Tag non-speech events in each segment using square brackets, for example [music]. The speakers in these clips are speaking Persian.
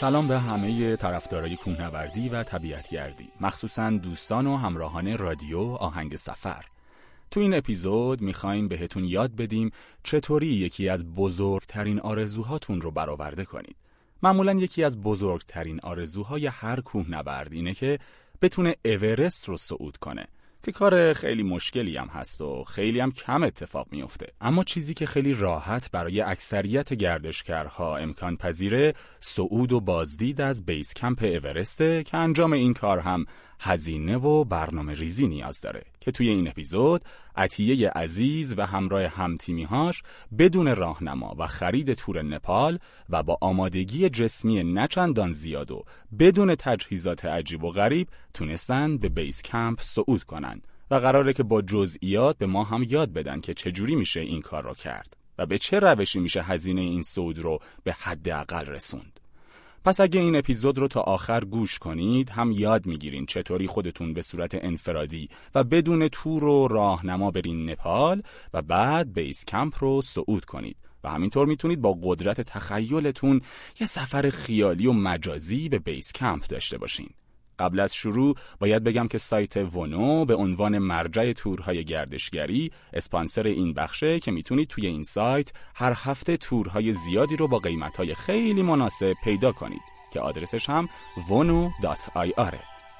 سلام به همه طرفدارای کوهنوردی و طبیعتگردی مخصوصا دوستان و همراهان رادیو آهنگ سفر. تو این اپیزود می‌خوایم بهتون یاد بدیم چطوری یکی از بزرگترین آرزوهاتون رو برآورده کنید. معمولا یکی از بزرگترین آرزوهای هر کوهنورد اینه که بتونه اورست رو صعود کنه. که کار خیلی مشکلی هم هست و خیلی هم کم اتفاق میفته اما چیزی که خیلی راحت برای اکثریت گردشگرها امکان پذیره صعود و بازدید از بیس کمپ اورسته که انجام این کار هم هزینه و برنامه ریزی نیاز داره. که توی این اپیزود عطیه عزیز و همراه همتیمیهاش بدون راهنما و خرید تور نپال و با آمادگی جسمی نچندان زیاد و بدون تجهیزات عجیب و غریب تونستن به بیس کمپ صعود کنن و قراره که با جزئیات به ما هم یاد بدن که چجوری میشه این کار رو کرد و به چه روشی میشه هزینه این صعود رو به حداقل رسوند. پس اگه این اپیزود رو تا آخر گوش کنید هم یاد می‌گیرین چطوری خودتون به صورت انفرادی و بدون تور و راهنما برین نپال و بعد بیس کمپ رو صعود کنید. و همینطور می‌تونید با قدرت تخیلتون یه سفر خیالی و مجازی به بیس کمپ داشته باشین. قبل از شروع باید بگم که سایت ونو به عنوان مرجع تورهای گردشگری اسپانسر این بخشه که می‌تونید توی این سایت هر هفته تورهای زیادی رو با قیمتهای خیلی مناسب پیدا کنید که آدرسش هم vono.ir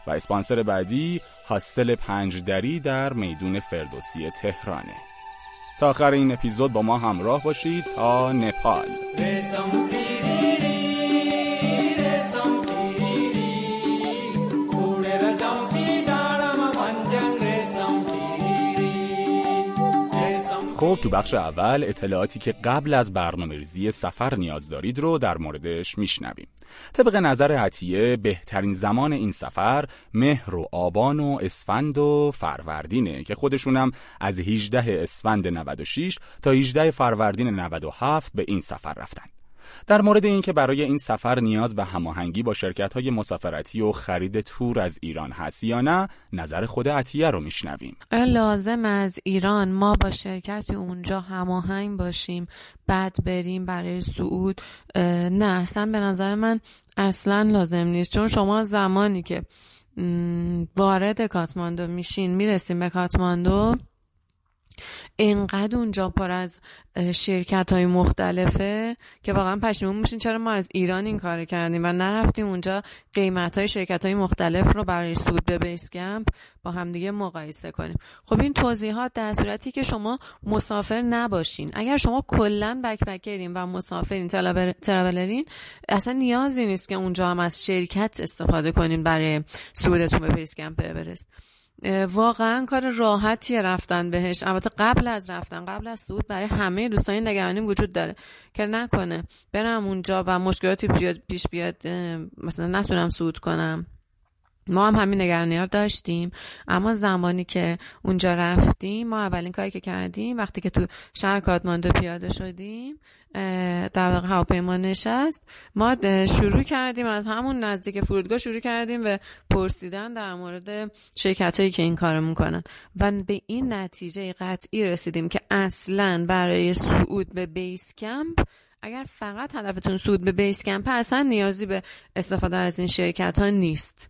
و اسپانسر بعدی هاستل پنج دری در میدون فردوسی تهرانه. تا آخر این اپیزود با ما همراه باشید. تا نپال. خب تو بخش اول اطلاعاتی که قبل از برنامه ریزی سفر نیاز دارید رو در موردش میشنویم. طبق نظر عطیه بهترین زمان این سفر مهر و آبان و اسفند و فروردینه که خودشونم از 18 اسفند 96 تا 18 فروردین 97 به این سفر رفتن. در مورد اینکه برای این سفر نیاز به هماهنگی با شرکت های مسافرتی و خرید تور از ایران هست یا نه نظر خود عطیه رو میشنویم. لازم از ایران ما با شرکتی اونجا هماهنگ باشیم بعد بریم برای سعود نه اصلا به نظر من اصلا لازم نیست چون شما زمانی که وارد کاتماندو میشین می‌رسیم به کاتماندو. اینقدر اونجا پر از شرکت های مختلفه که واقعا پشیمون میشین چرا ما از ایران این کار کردیم و نرفتیم اونجا قیمت های شرکت های مختلف رو برای سود به بیس کمپ با همدیگه مقایسه کنیم؟ خب این توضیحات در صورتی که شما مسافر نباشین. اگر شما کلا بکپکرین و مسافرین تراولرین اصلا نیازی نیست که اونجا هم از شرکت استفاده کنین برای سودتون به بیس کمپ واقعا کار راحتی رفتن بهش. البته قبل از رفتن قبل از سود برای همه دوستان نگرانی وجود داره که نکنه. برم اونجا و مشکلاتی پیش بیاد مثلا نتونم سود کنم. ما هم همین نگرانی ها داشتیم. اما زمانی که اونجا رفتیم ما اولین کاری که کردیم وقتی که تو شهر کاتماندو پیاده شدیم در واقع هواپیما نشست. ما شروع کردیم از همون نزدیک فرودگاه شروع کردیم و پرسیدن در مورد شرکت هایی که این کارو می‌کنن و به این نتیجه قطعی رسیدیم که اصلا برای صعود به بیس کمپ اگر فقط هدفتون صعود به بیس کمپ اصلا نیازی به استفاده از این شرکت ها نیست.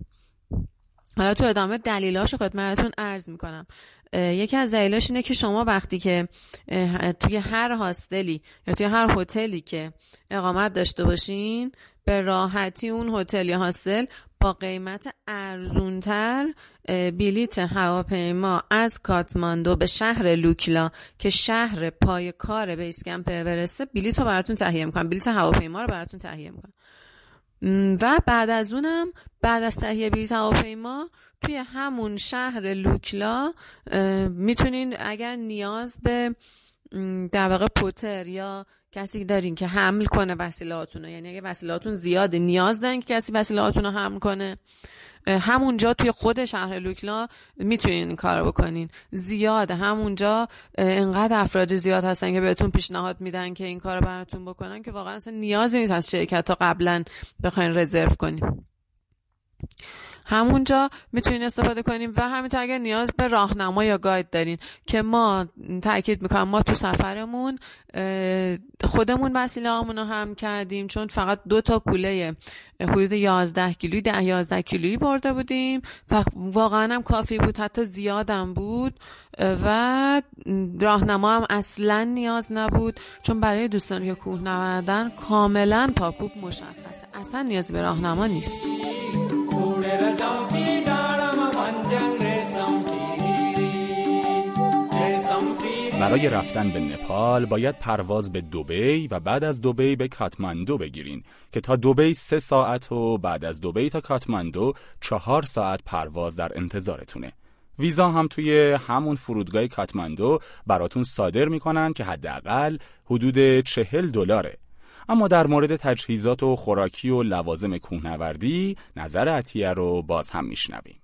حالا تو ادامه دلیلاشو خدمتتون عرض می‌کنم. یکی از دلیلاش اینه که شما وقتی که توی هر هاستلی یا توی هر هتلی که اقامت داشته باشین به راحتی اون هتل یا هاستل با قیمت ارزونتر بلیت هواپیما از کاتماندو به شهر لوکلا که شهر پای کار بیس کمپ برسه بلیت رو براتون تهیه می‌کنن بلیت هواپیما رو براتون تهیه می‌کنن و بعد از اونم بعد از تهیه بلیط هواپیما توی همون شهر لوکلا می‌تونین اگر نیاز به در واقع پوتر یا کسی دارین که حمل کنه وسیلاتون یعنی اگه وسیلاتون زیاده نیاز دارین که کسی وسیلاتون رو حمل کنه همونجا توی خود شهر لوکلا می‌تونین این کار بکنین. زیاد همونجا انقدر افراد زیاد هستن که بهتون پیشنهاد میدن که این کار براتون بکنن که واقعا اصلا نیازی نیست از شرکت ها قبلا بخواین رزرو کنین. همونجا می‌تونین استفاده کنیم و همینطور اگر نیاز به راهنما یا گاید دارین که ما تاکید می‌کنم ما تو سفرمون خودمون وسیله رو هم کردیم چون فقط دو تا کوله حدود 11 کیلویی ده 11 کیلویی برده بودیم و واقعا هم کافی بود حتی زیادم بود و راهنما هم اصلا نیاز نبود چون برای دوستان که کوه نوردن کاملا پاکوب مشخصه. اصلا نیازی به راهنما نیست. برای رفتن به نپال باید پرواز به دوبی و بعد از دوبی به کاتماندو بگیرین که تا دوبی سه ساعت و بعد از دوبی تا کاتماندو چهار ساعت پرواز در انتظارتونه. ویزا هم توی همون فرودگاه کاتماندو براتون صادر می‌کنن که حداقل حدود چهل دلاره. اما در مورد تجهیزات و خوراکی و لوازم کوهنوردی نظر عطیه رو باز هم میشنویم.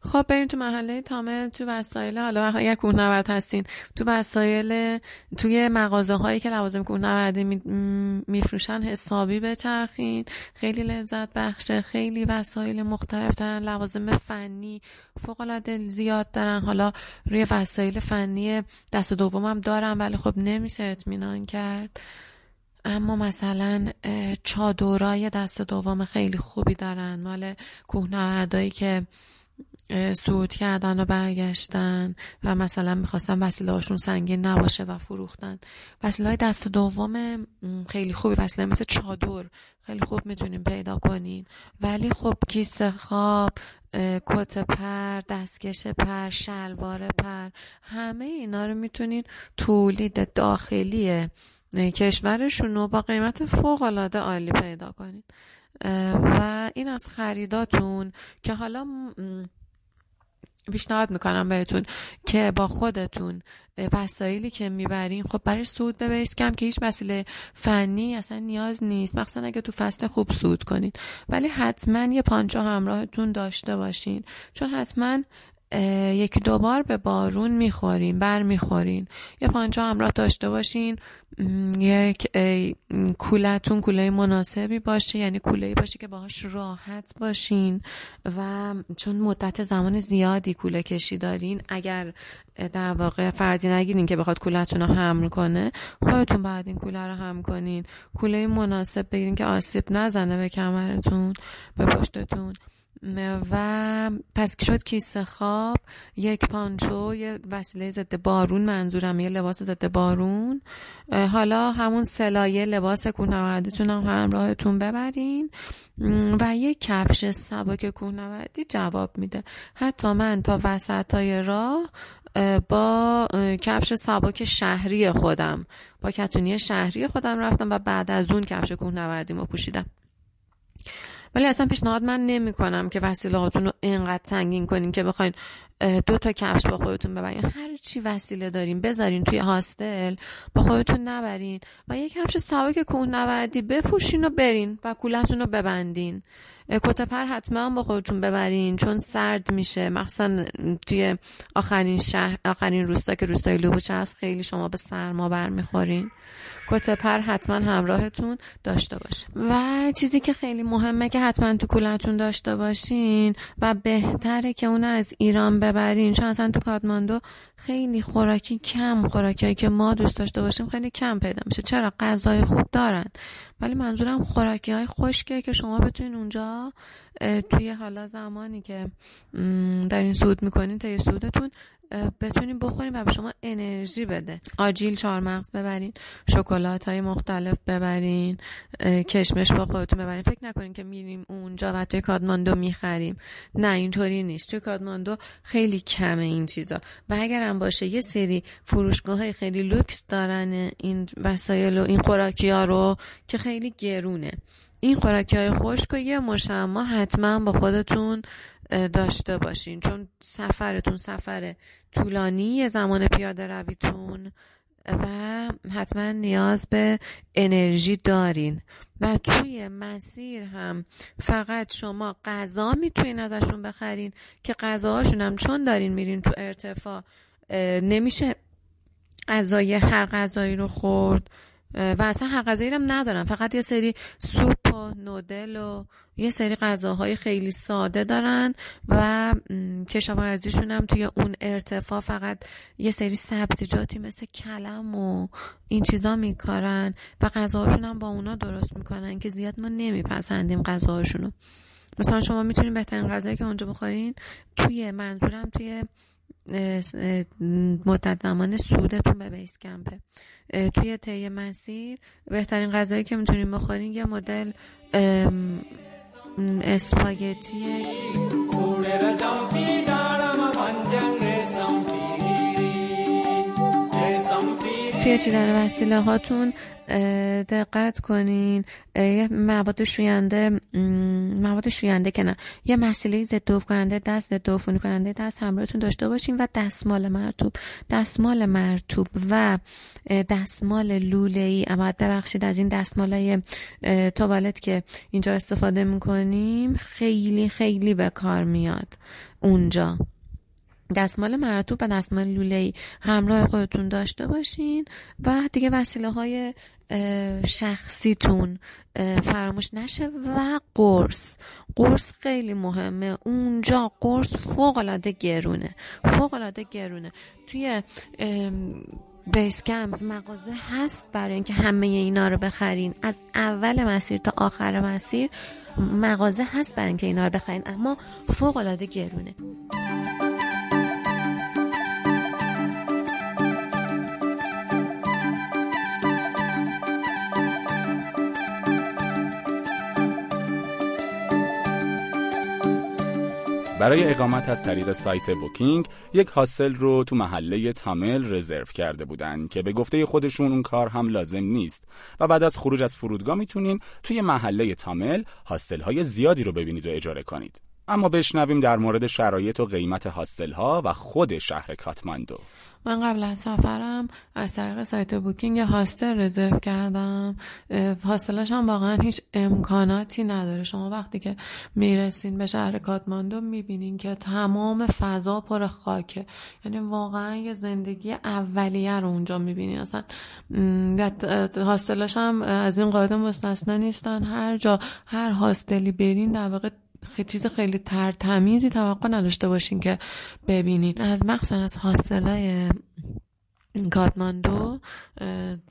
خب بریم تو محله. تامل تو وسایل حالا اگر کوهنورد هستین. تو وسایل توی مغازه هایی که لوازم کوهنوردی میفروشن حسابی بچرخین. خیلی لذت بخشه. خیلی وسایل مختلف دارن. لوازم فنی فوق العاده زیاد دارن. حالا روی وسایل فنی دست دوم هم دارن ولی خب نمیشه اطمینان کرد. اما مثلا چادرای دست دوم خیلی خوبی دارن. مال کوهنوردایی که سود کردن و برگشتن و مثلا می‌خواستن وسیله هاشون سنگین نباشه و فروختن. وسیله های دست دوم خیلی خوبی. وسیله مثل چادر خیلی خوب می‌تونیم پیدا کنین. ولی خب کیسه خواب کت پر دستکش پر شلوار پر همه اینا رو می‌تونین تولید داخلی کشورشون رو با قیمت فوق العاده عالی پیدا کنین و این از خریداتون که حالا پیشنهاد می‌کنم بهتون که با خودتون وسایلی که می‌برین خب برای سود بیس کم که هیچ وسیله فنی اصلا نیاز نیست. مخصوصا اگه تو فصل خوب سود کنید. ولی حتما یه پانچو همراهتون داشته باشین. چون حتما یکی دو بار به بارون می‌خورین بر می‌خورین یه پانچو همراه داشته باشین. یک کولتون کوله مناسبی باشه یعنی کوله باشه که باهاش راحت باشین. و چون مدت زمان زیادی کوله کشی دارین اگر در واقع فردی نگیرین که بخواد کولتون رو حمل کنه خودتون باید این کوله رو هم کنین. کوله مناسب بگیرین که آسیب نزنه به کمرتون به پشتتون. و پس شد کیسه خواب یک پانچو یه وسیله ضد بارون منظورم یه لباس ضد بارون. حالا همون سلایه لباس کوهنوردیتون هم همراهتون ببرین. و یه کفش سبک کوهنوردی جواب میده. حتی من تا وسط های راه با کفش سبک شهری خودم با کتونی شهری خودم رفتم و بعد از اون کفش کوهنوردیمو پوشیدم. ولی اصلا پیشنهاد من نمی کنم که وسیله هاتون رو اینقدر سنگین کنین که بخواین دو تا کفش با خودتون ببرین. هر چی وسیله دارین بذارین توی هاستل با خودتون نبرین. و یک کفش سبک کوه نوردی بپوشین و برین و کولتون رو ببندین. کت پر حتما با خودتون ببرین چون سرد میشه. مخصوصا توی آخرین شهر آخرین روستا که روستای لوبوچه هست خیلی شما به سرما برمیخورین. کت پر حتما همراهتون داشته باشه. و چیزی که خیلی مهمه که حتما تو کولتون داشته باشین و بهتره که اون از ایران ببرین چون اصلا تو کادماندو خیلی خوراکی کم خوراکی که ما دوست داشته باشیم خیلی کم پیدا میشه. چرا؟ غذای خوب دارن. ولی منظورم خوراکی های خشکه که شما بتونین اونجا توی حالا زمانی که دارین سود می‌کنین تا سودتون بتونین بخورین و به شما انرژی بده. آجیل چهارمغز ببرین. شکلات های مختلف ببرین. کشمش با خودتون ببرین. فکر نکنین که میریم اونجا و توی کادماندو می‌خریم. نه اینطوری نیست. توی کادماندو خیلی کمه این چیزا. و اگر هم باشه یه سری فروشگاه های خیلی لوکس دارن این وسایل و این خوراکی ها رو که خیلی گرونه. این خوراکی های خشک و یه مشما حتما با خودتون داشته باشین. چون سفرتون سفر طولانی زمان پیاده رویتون و حتما نیاز به انرژی دارین. و توی مسیر هم فقط شما غذا می‌تونین ازشون بخرین که غذاهاشون هم چون دارین میرین تو ارتفاع نمیشه غذای هر غذایی رو خورد. و اصلا هر غذایی هم ندارن فقط یه سری سوپ و نودل و یه سری غذاهای خیلی ساده دارن و کشاورزیشون هم توی اون ارتفاع فقط یه سری سبزیجاتی مثل کلم و این چیزا میکارن و غذاهاشون هم با اونا درست می‌کنن که زیاد ما نمیپسندیم غذاهاشونو. مثلا شما می‌تونین بهترین غذایی که اونجا بخورین توی منظورم توی مدت زمان سودتون به بیس کمپه. توی طی مسیر بهترین غذایی که می‌تونین بخورین یه مدل اسپاگتیه توی چیدن وسیله هاتون دقت کنین. یه مواد شوینده مواد شوینده که نه. یه مسئله ضد کننده دست ضد کننده دست همراهتون داشته باشین و دستمال مرتوب دستمال مرتوب و دستمال لوله ای اما ببخشید از این دستمال های توالت که اینجا استفاده می‌کنیم خیلی خیلی به کار میاد. اونجا. دستمال مرتوب و دستمال لوله همراه خودتون داشته باشین و دیگه وسیله های شخصیتون فراموش نشه و قرص. قرص خیلی مهمه. اونجا قرص فوق العاده گرونه. فوق العاده گرونه. توی بیس کمپ مغازه هست برای اینکه همه اینا رو بخرین. از اول مسیر تا آخر مسیر مغازه هست برای اینکه اینا رو بخرین. اما فوق العاده گرونه. برای اقامت از طریق سایت بوکینگ یک هاستل رو تو محله تامل رزرو کرده بودن که به گفته خودشون اون کار هم لازم نیست. و بعد از خروج از فرودگاه می‌تونیم توی محله تامل هاستل های زیادی رو ببینید و اجاره کنید. اما بشنویم در مورد شرایط و قیمت هاستل ها و خود شهر کاتماندو. من قبل از سفرم از طریق سایت بوکینگ هاستل رزرو کردم. هاستلاش هم واقعا هیچ امکاناتی نداره. شما وقتی که می‌رسین به شهر کاتماندو می‌بینین که تمام فضا پر خاکه. یعنی واقعا یه زندگی اولیه رو اونجا می‌بینین. اصلا هاستلاش هم از این قاعده مستثنا نیستن. هر جا هر هاستلی برین در واقع چیز خیلی ترتمیزی توقع نداشته باشین که ببینین. از مخصوصا از حاصلای کاتماندو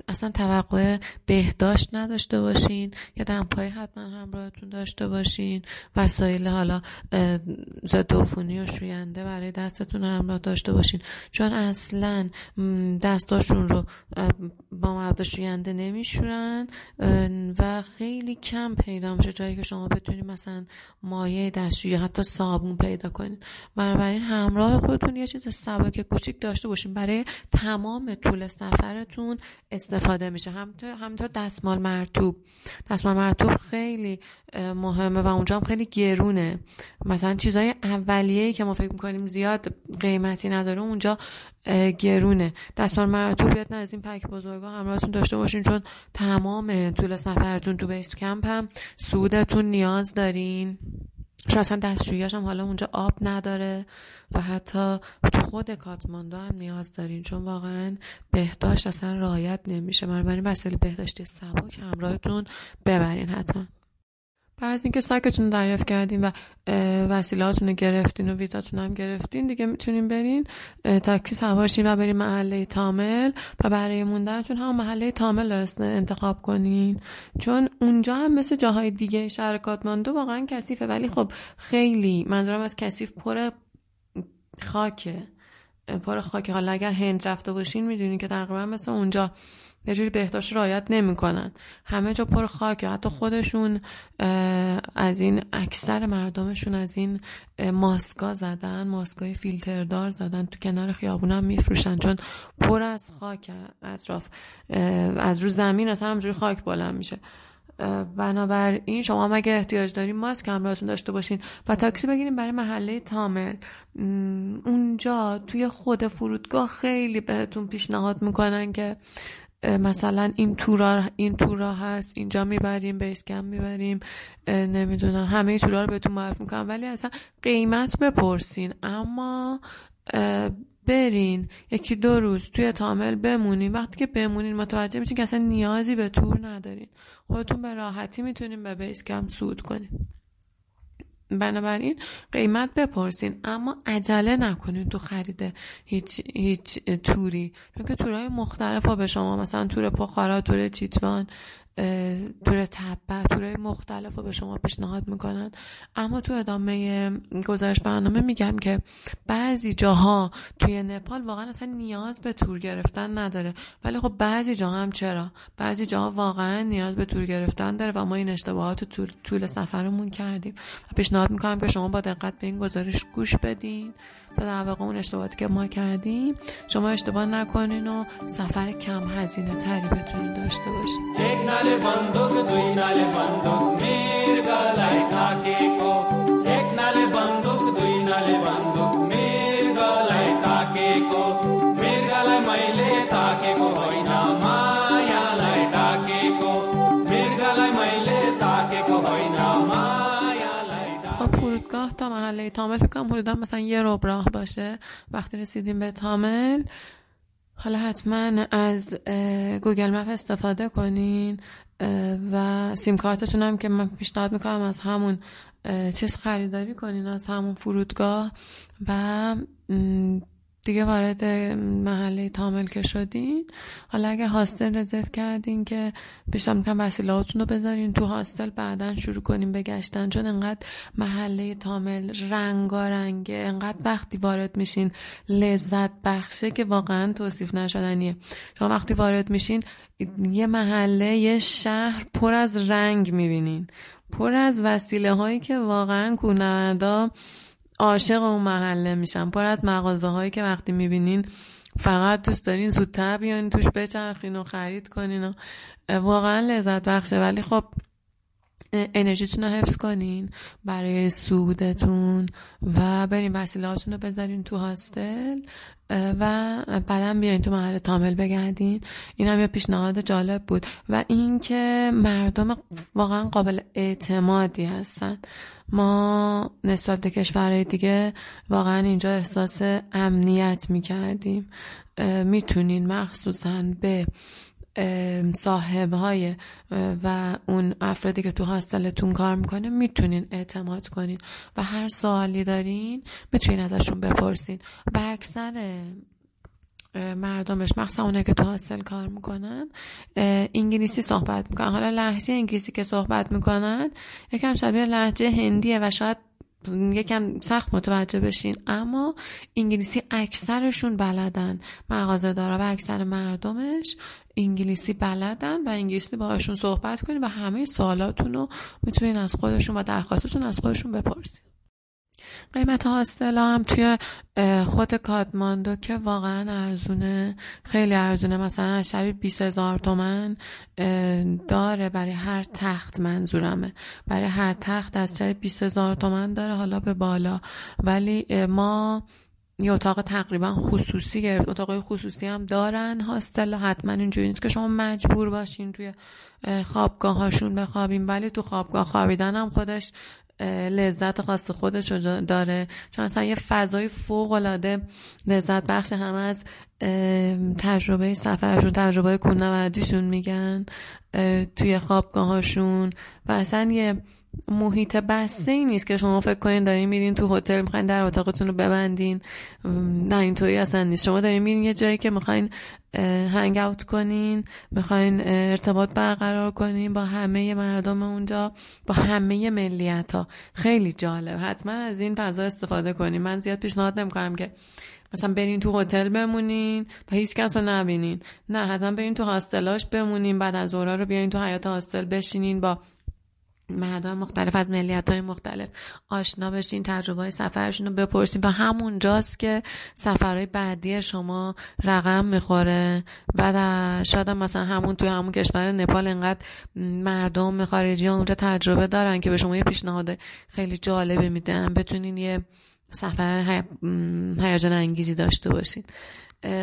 اصلا توقع بهداشت نداشته باشین یا دمپایی حتما همراهتون داشته باشین وسایل حالا ضد عفونی و شوینده برای دستتون همراه داشته باشین. چون اصلا دستاشون رو با مواد شوینده نمیشورن و خیلی کم پیدا میشه جایی که شما بتونید مثلا مایه دستشویی حتی صابون پیدا کنید بنابراین همراه خودتون یه چیز سبک کوچیک داشته باشین. برای تمام تمام طول سفرتون استفاده میشه. همینطور دستمال مرتوب دستمال مرتوب خیلی مهمه و اونجا هم خیلی گرونه. مثلا چیزهای اولیه که ما فکر می‌کنیم زیاد قیمتی نداره اونجا گرونه. دستمال مرتوب یاد از این پک بزرگا همراهتون داشته باشین چون تمام طول سفرتون تو بیست کمپ هم سودتون نیاز دارین. چون اصلا هم حالا اونجا آب نداره و حتی تو خود کاتماندو هم نیاز دارین چون واقعا بهداشت اصلا رعایت نمیشه. بنابراین وسایل بهداشتی سبک همراهتون ببرین حتما. بعد از اینکه ساکتون دریافت کردین و وسیلاتون رو گرفتین و ویزاتون هم گرفتین دیگه می‌تونین برین تاکسی سوار و برین محله تامل و برای موندنتون هم محله تامل رو انتخاب کنین. چون اونجا هم مثل جاهای دیگه شهر کاتماندو واقعا کثیفه. ولی خب خیلی منظورم از کثیف پر خاکه. پر خاکه. حالا اگر هند رفته باشین می‌دونین که تقریبا مثل اونجا یه جوری بهداشت رعایت نمی‌کنن. همه جا پر خاکه حتی خودشون از این اکثر مردمشون از این ماسکا زدن ماسکای فیلتردار زدن. تو کنار خیابون هم میفروشن. چون پر از خاک اطراف از رو زمین از همجوری خاک بلند میشه. بنابراین شما هم اگه احتیاج دارین ماسک همراهتون داشته باشین و تاکسی بگیریم برای محله تامل اونجا توی خود فرودگاه خیلی بهتون پیشنهاد می‌کنن که مثلا این تورا این تورا هست اینجا می‌بریم بیس کم می‌بریم نمی‌دونم همه تورا رو بهتون معرف می‌کنم ولی اصلا قیمت بپرسین اما برین یکی دو روز توی تامل بمونین وقتی که بمونین متوجه میشین که اصلا نیازی به تور ندارین. خودتون به راحتی می‌تونین به بیس کم سود کنین. بنابراین قیمت بپرسین. اما عجله نکنین تو خرید هیچ, هیچ توری. چون که تورهای مختلف ها به شما مثلا تور پخارا تور چیتوان تور تبع تورهای مختلف رو به شما پیشنهاد می‌کنن. اما تو ادامه گزارش برنامه میگم که بعضی جاها توی نپال واقعا اصلا نیاز به تور گرفتن نداره. ولی خب بعضی جاها هم چرا؟ بعضی جاها واقعا نیاز به تور گرفتن داره و ما این اشتباهات طول, طول سفرمون کردیم. پیشنهاد می‌کنم که شما با دقت به این گزارش گوش بدین. تا در واقع اون اشتباهاتی که ما کردیم شما اشتباه نکنین و سفر کم هزینه تری بتونین داشته باشین. یک نل بندوق دوی نل بندوق میر گلای کو. یک نل بندوق دوی نل بندوق. محله تامل فکر کنم حدودا مثلا یه روب راه باشه. وقتی رسیدیم به تامل حالا حتما از گوگل مپ استفاده کنین و سیم کارتتون هم که من پیشنهاد می‌کنم از همون چیز خریداری کنین از همون فرودگاه و دیگه وارد محله تامل که شدین. حالا اگر هاستل رزرو کردین که پیشنهاد می‌کنم وسیلهاتون رو بذارین تو هاستل بعدا شروع کنیم به گشتن چون انقدر محله تامل رنگارنگه انقدر وقتی وارد میشین لذت بخشه که واقعا توصیف نشدنیه. شما وقتی وارد میشین یه محله یه شهر پر از رنگ می‌بینین. پر از وسیله هایی که واقعا کونندا عاشق اون محله میشم. پر از مغازه هایی که وقتی می‌بینین فقط دوست دارین زودتر بیاین توش بچرخین و خرید کنین و واقعا لذت بخشه. ولی خب انرژیتون رو حفظ کنین برای سودتون و برین وسیلهاتون رو بذارین تو هاستل و بعدا بیاین تو محل تامل بگردین. این هم یه پیشنهاد جالب بود. و اینکه مردم واقعا قابل اعتمادی هستن. ما نسبت به کشورهای دیگه واقعا اینجا احساس امنیت می‌کردیم. می‌تونین مخصوصا به صاحب های و اون افرادی که تو هاستلتون کار می‌کنه می‌تونین اعتماد کنین. و هر سوالی دارین می‌تونین ازشون بپرسین. و اکثر مردمش مخصوصا اونه که تو هاستل کار می‌کنن انگلیسی صحبت می‌کنن. حالا لحجه انگلیسی که صحبت می‌کنن یکم شبیه لحجه هندیه و شاید یکم سخت متوجه بشین. اما انگلیسی اکثرشون بلدن. مغازه داره و اکثر مردمش انگلیسی بلدن و انگلیسی باهاشون صحبت کنین و همه سوالاتون رو می‌تونین از خودشون و درخواستتون از خودشون بپرسین. قیمت هاستل هم توی خود کادماندو که واقعا ارزونه خیلی ارزونه. مثلا شبی 20 هزار تومن داره برای هر تخت منظورمه. برای هر تخت از شبی 20 هزار تومن داره حالا به بالا. ولی ما یه اتاق تقریبا خصوصی گرفت اتاق خصوصی هم دارن هاستل حتما اینجوری نیست که شما مجبور باشین توی خوابگاه هاشون بخوابین ولی تو خوابگاه خوابیدن هم خودش لذت خاص خودش داره. چون اصلا یه فضای فوق العاده لذت بخش هم از تجربه سفرشون تجربه کوهنوردیشون میگن توی خوابگاهاشون. و اصلا یه محیط بسته ای نیست که شما فکر کنین دارین میرین تو هتل می‌خواین در اتاقتون رو ببندین. نه اینطوری اصلا نیست. شما دارین میرین یه جایی که می‌خواین هنگ اوت کنین می‌خواین ارتباط برقرار کنین با همه مردم اونجا با همه ملیت ها خیلی جالب. حتما از این فضا استفاده کنین. من زیاد پیشنهاد نمی‌کنم که مثلا برین تو هتل بمونین و هیچ کس رو نبینین. نه حتما برین تو هاستلاش بمونین بعد از اورا رو بیاین تو حیات هاستل بشینین با مردم مختلف از ملیت های مختلف آشنا بشین تجربه های سفرشون رو بپرسین. و همون جاست که سفرهای بعدی شما رقم می‌خوره. و شاید مثلا همون توی همون کشور نپال انقدر مردم خارجی ها اونجا تجربه دارن که به شما یه پیشنهاد خیلی جالبه میدن. بتونین یه سفر هیجان انگیزی داشته باشین.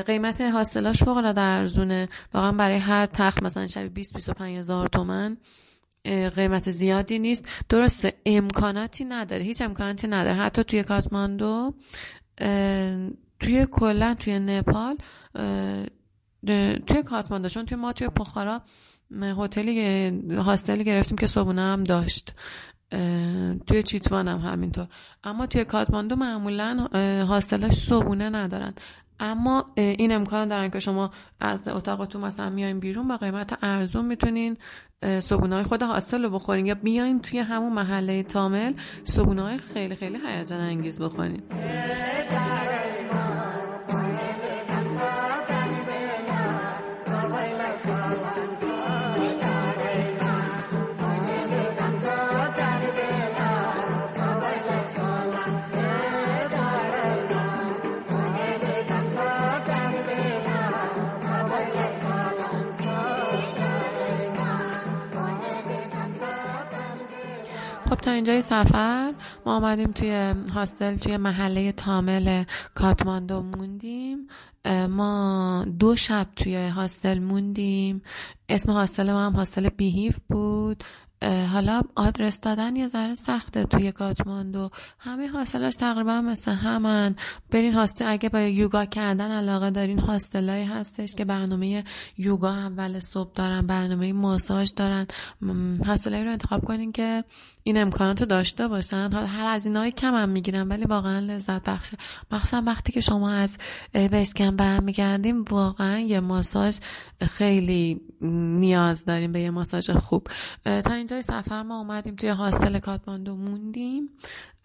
قیمت حاصلاش فوق العاده ارزونه. واقعا برای هر تخت مثلا شبیه 20 25 هزار تومن. قیمت زیادی نیست. درسته امکاناتی نداره. هیچ امکاناتی نداره. حتی توی کاتماندو توی کلا توی نپال توی کاتماندو چون توی ما توی پخارا هتلی هاستلی گرفتیم که صبحونه هم داشت. توی چیتوان هم همینطور. اما توی کاتماندو معمولا هاستلاش صبونه ندارن. اما این امکان دارن که شما از اتاقتون مثلا میاین بیرون با قیمت ارزون می‌تونین صبونه های خود هاستل رو بخورین یا بیاین توی همون محله تامل صبونه خیلی خیلی هیجان انگیز بخورین. خب تا اینجای سفر ما آمدیم توی هاستل توی محله تامل کاتماندو موندیم. ما دو شب توی هاستل موندیم. اسم هاستل ما هم هاستل بیهیف بود. حالا آدرس دادن یه ذره سخته توی کاتماندو. همه حاصلاش تقریبا مثل همن. برین هاستل اگه با یوگا کردن علاقه دارین هاستلایی هستش که برنامه یوگا اول صبح دارن برنامه ماساژ دارن. هاستلایی رو انتخاب کنین که این امکانات رو داشته باشن. هر از اینای کم هم می‌گیرن ولی واقعا لذت بخشه مخصوصا وقتی که شما از بیسکن برمیگردیم واقعا یه ماساژ خیلی نیاز داریم به یه ماساژ خوب. تا اینجای سفر ما اومدیم توی هاستل کاتماندو موندیم.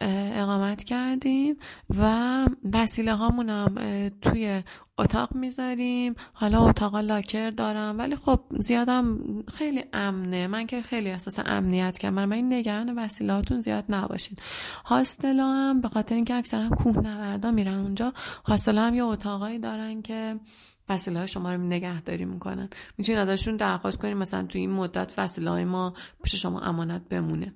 اقامت کردیم و وسیله هامونم توی اتاق می‌ذاریم. حالا اتاق لاکر دارم ولی خب زیادم خیلی امنه. من که خیلی احساس امنیت کردم. من این نگران وسیله هاتون زیاد نباشین. هاستلا هم به خاطر اینکه اکثرا کوهنوردا میرن اونجا هاستلا هم یه اتاقایی دارن که وسیله های شما رو نگهداری می‌کنن. می‌تونید ازشون درخواست کنید مثلا توی این مدت وسیله های ما پیش شما امانت بمونه.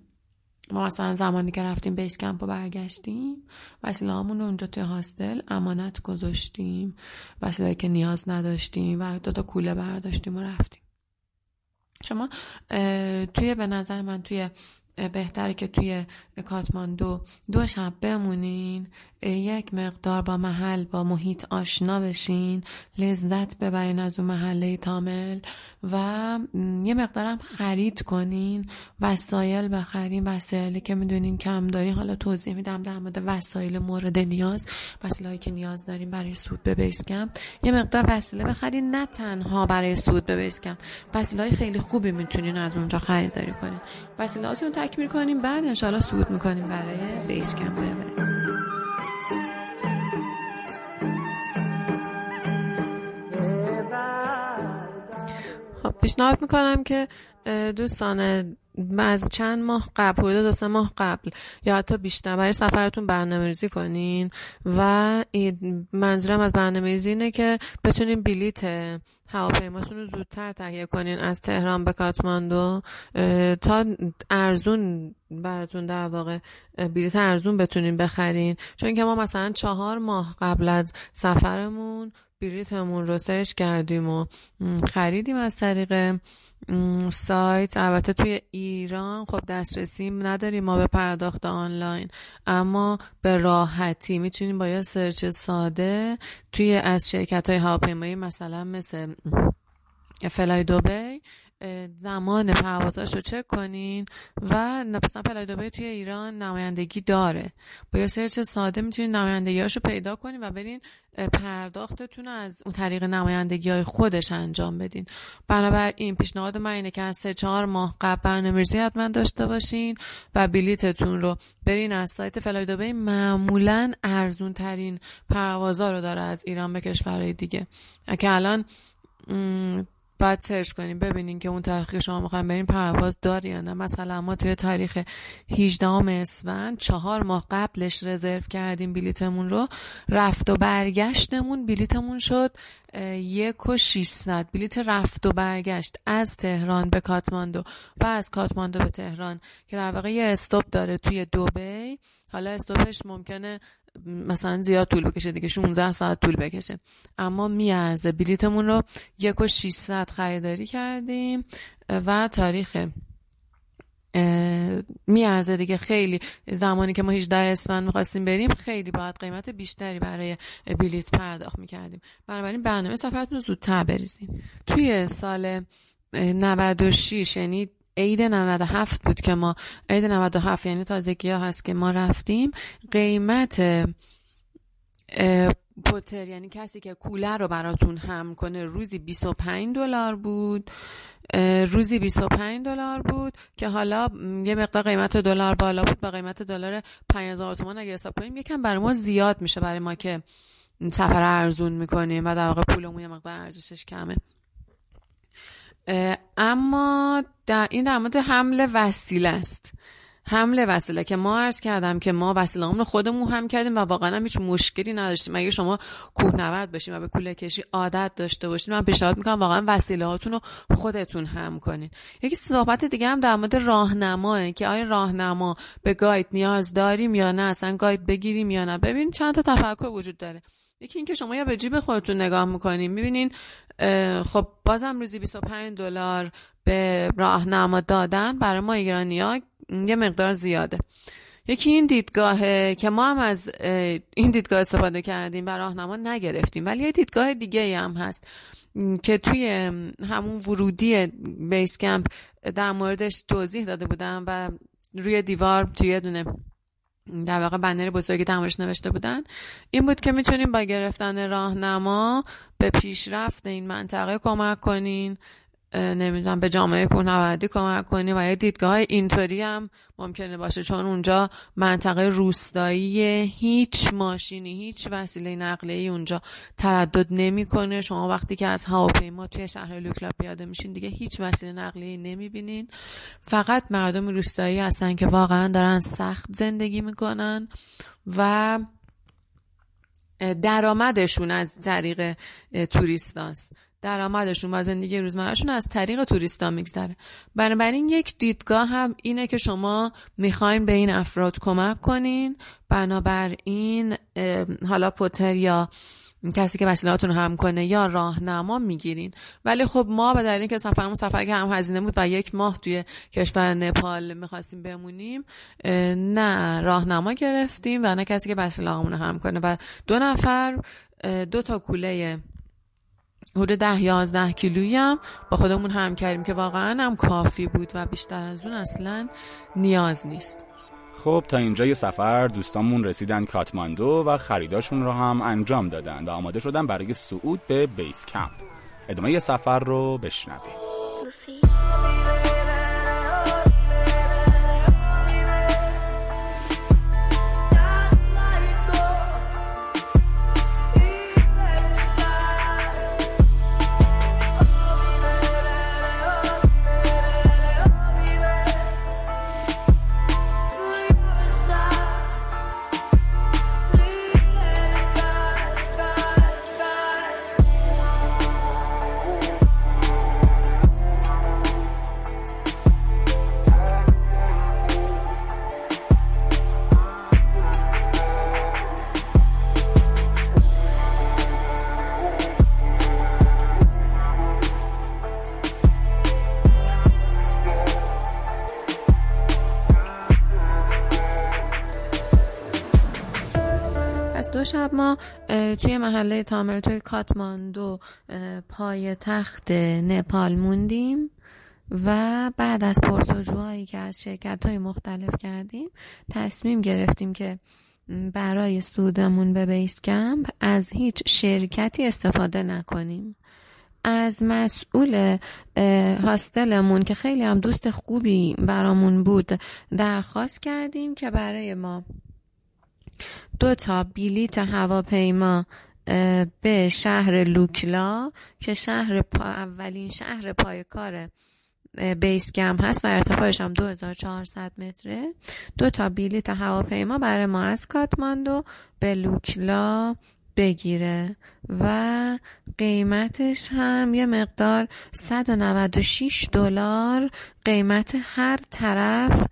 ما مثلا زمانی که رفتیم بیس کمپ و برگشتیم وسیله رو اونجا توی هاستل امانت گذاشتیم وسیله که نیاز نداشتیم و دو تا کوله برداشتیم و رفتیم. شما توی به نظر من توی بهتره که توی کاتماندو دو شب بمونین. یک مقدار با محل با محیط آشنا بشین. لذت ببرین از اون محله تامل و یه مقدارم خرید کنین. وسایل بخرین. وسایلی که می‌دونین کم دارین. حالا توضیح میدم در مورد وسایل مورد نیاز. وسایلی که نیاز دارین برای سود به بیسکم یه مقدار وسیله بخرین. نه تنها برای سود به بیسکم وسایل خیلی خوبی می‌تونین از اونجا خریداری کنین. وسیلهاتون تکمیل کنین. بعد انشالله سود می‌کنیم برای بیسکم ببرین خب پیشنهاد می‌کنم که دوستان از چند ماه قبل حدود دو سه ماه قبل یا حتی بیشتر برای سفرتون برنامه ریزی کنین و منظورم از برنامه ریزی اینه که بتونین بلیت هواپیماتون رو زودتر تهیه کنین از تهران به کاتماندو تا ارزون براتون در واقع بلیت ارزون بتونین بخرین. چون که ما مثلا چهار ماه قبل از سفرمون بلیتمون رو سرچ کردیم و خریدیم از طریق سایت. البته توی ایران خب دسترسی نداریم ما به پرداخت آنلاین. اما به راحتی می‌تونیم با یه search ساده توی از شرکت های هواپیمایی مثلا مثل Flydubai زمان پروازاش رو چک کنین و مثلا Fly توی ایران نمایندگی داره. با یه search ساده می‌تونین نمایندگیاشو پیدا کنین و برین پرداختتون از اون طریق نمایندگی های خودش انجام بدین. بنابراین پیشنهاد من اینه که از سه چهار ماه قبل برنامه‌ریزی حتما داشته باشین و بلیتتون رو برین از سایت فلای معمولا ارزون ترین پروازا رو داره از ایران به کشورهای دیگه. که الان بعد سرچ کنیم ببینین که اون تاریخ شما می‌خوایم بریم پرواز داری یا نه. مثلا ما توی تاریخ 18 اسفند چهار ماه قبلش رزرو کردیم بلیتمون رو. رفت و برگشتمون بلیتمون شد یک و 600 بلیت رفت و برگشت از تهران به کاتماندو و از کاتماندو به تهران که در واقع یه استوب داره توی دوبی حالا استوپش ممکنه مثلا زیاد طول بکشه دیگه 16 ساعت طول بکشه. اما میارزه. بلیتمون رو یک و 600 خریداری کردیم و تاریخ میارزه دیگه خیلی زمانی که ما 18 اسفند می‌خواستیم بریم خیلی باید قیمت بیشتری برای بلیت پرداخت می‌کردیم. بنابراین برنامه سفرتون رو زودتر بریزیم. توی سال 96 یعنی عید 97 بود که ما عید 97 یعنی تازگی ها هست که ما رفتیم. قیمت پوتر یعنی کسی که کولر رو براتون هم کنه روزی 25 دلار بود. روزی 25 دلار بود که حالا یه مقدار قیمت دلار بالا بود. با قیمت دلار 5000 تومان اگه حساب کنیم یکم برای ما زیاد میشه برای ما که سفر ارزون می‌کنیم و در واقع پولمون یه مقدار ارزشش کمه. اما در این در مورد حمل وسیله است. حمله وسیله که ما عرض کردم که ما وسیله رو خودمون هم کردیم و واقعا هم هیچ مشکلی نداشتیم. اگه شما کوهنورد باشین و به کوله کشی عادت داشته باشین من پیشنهاد می‌کنم واقعا وسیله هاتون رو خودتون هم کنین. یکی صحبت دیگه هم در مورد راهنماه که آیا راهنما به گاید نیاز داریم یا نه؟ اصلا گاید بگیریم یا نه؟ ببین چند تا تفکر وجود داره. یکی اینکه شما یا به جیب خودتون نگاه می‌کنین می‌بینین خب بازم روزی 25 دلار به راهنما دادن برای ما ایرانیا یه مقدار زیاده. یکی این دیدگاهه که ما هم از این دیدگاه استفاده کردیم و راهنما نگرفتیم ولی یه دیدگاه دیگه هم هست که توی همون ورودی بیس کمپ در موردش توضیح داده بودم و روی دیوار توی دونه در واقع بنر بزرگی درمارش نوشته بودن. این بود که می‌تونیم با گرفتن راهنما به پیشرفت این منطقه کمک کنین. نمی‌دونم به جامعه کوهنوردی کمک کنی و یه دیدگاه اینطوری هم ممکنه باشه چون اونجا منطقه روستایی هیچ ماشینی هیچ وسیله نقلیه اونجا تردد نمی‌کنه. شما وقتی که از هواپیما توی شهر لوکلا پیاده میشین دیگه هیچ وسیله نقلیه نمی‌بینین. فقط مردم روستایی هستن که واقعا دارن سخت زندگی می‌کنن و درآمدشون از طریق توریستاست. درآمدشون و زندگی روزمرهشون از طریق توریستا میگذره. بنابراین یک دیدگاه هم اینه که شما می‌خواین به این افراد کمک کنین. بنابراین حالا پوتر یا کسی که وسیلاتون هم کنه یا راهنما می‌گیرین. ولی خب ما به دلیل که سفرمون سفر که هم هزینه بود و یک ماه توی کشور نپال می‌خواستیم بمونیم نه راهنما گرفتیم و نه کسی که وسیله‌مون هم کنه. و دو نفر دو تا کوله حدود ده یازده کیلویی هم با خودمون هم کردیم که واقعا هم کافی بود و بیشتر از اون اصلا نیاز نیست. خب تا اینجا یه سفر دوستانمون رسیدن کاتماندو و خریداشون رو هم انجام دادن و آماده شدن برای صعود به بیس کمپ. ادامه یه سفر رو بشنویم. شب ما توی محله تامل توی کاتماندو پای تخت نپال موندیم و بعد از پرسجوهایی که از شرکت های مختلف کردیم تصمیم گرفتیم که برای سودمون به بیس کمپ از هیچ شرکتی استفاده نکنیم. از مسئول هاستلمون که خیلی هم دوست خوبی برامون بود درخواست کردیم که برای ما دو تا بلیت هواپیما به شهر لوکلا که شهر پا اولین شهر پای کار بیس گم هست و ارتفاعش هم 2400 متره. دو تا بلیت هواپیما برای ما از کاتماندو به لوکلا بگیره و قیمتش هم یه مقدار 196 دلار. قیمت هر طرف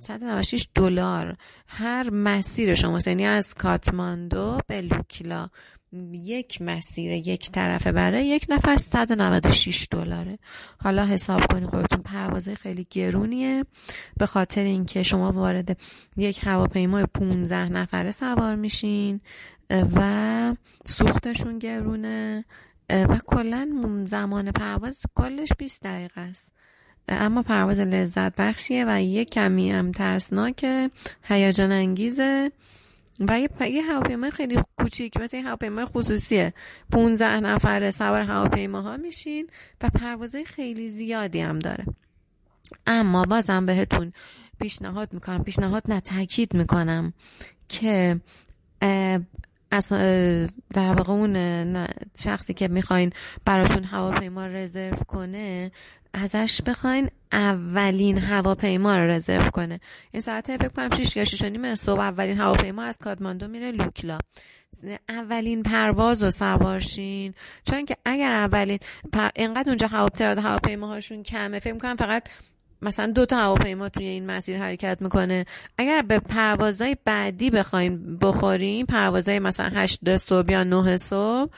196 دلار. هر مسیر شما یعنی از کاتماندو به لوکلا یک مسیر یک طرفه برای یک نفر 196 دلاره. حالا حساب کنید خودتون پروازه خیلی گرونیه. به خاطر اینکه شما وارد یک هواپیمای 15 نفره سوار میشین و سوختشون گرونه و کلا زمان پرواز کلش 20 دقیقه است. اما پرواز لذت بخشیه و یه کمی هم ترسناکه هیجان انگیزه. و یه هواپیمای خیلی کوچیک مثل یه هواپیمای خصوصیه. 15 نفره سوار هواپیماها میشین و پروازهای خیلی زیادی هم داره. اما بازم بهتون پیشنهاد می‌کنم پیشنهاد نه تاکید می‌کنم که از در واقع اون شخصی که می‌خواین براتون هواپیما رزرو کنه ازش بخواین اولین هواپیما رو رزرو کنه. این ساعت فکر کنم 6 یا 6 نیم صبح اولین هواپیما از کادماندو میره لوکلا. اولین پرواز رو سوارشین چون که اگر اولین اینقدر اونجا هواپیما هاشون کمه فکر کنم فقط مثلا دو تا هواپیما توی این مسیر حرکت می‌کنه. اگر به پروازهای بعدی بخواین بخورین پروازهای مثلا 8 صبح یا 9 صبح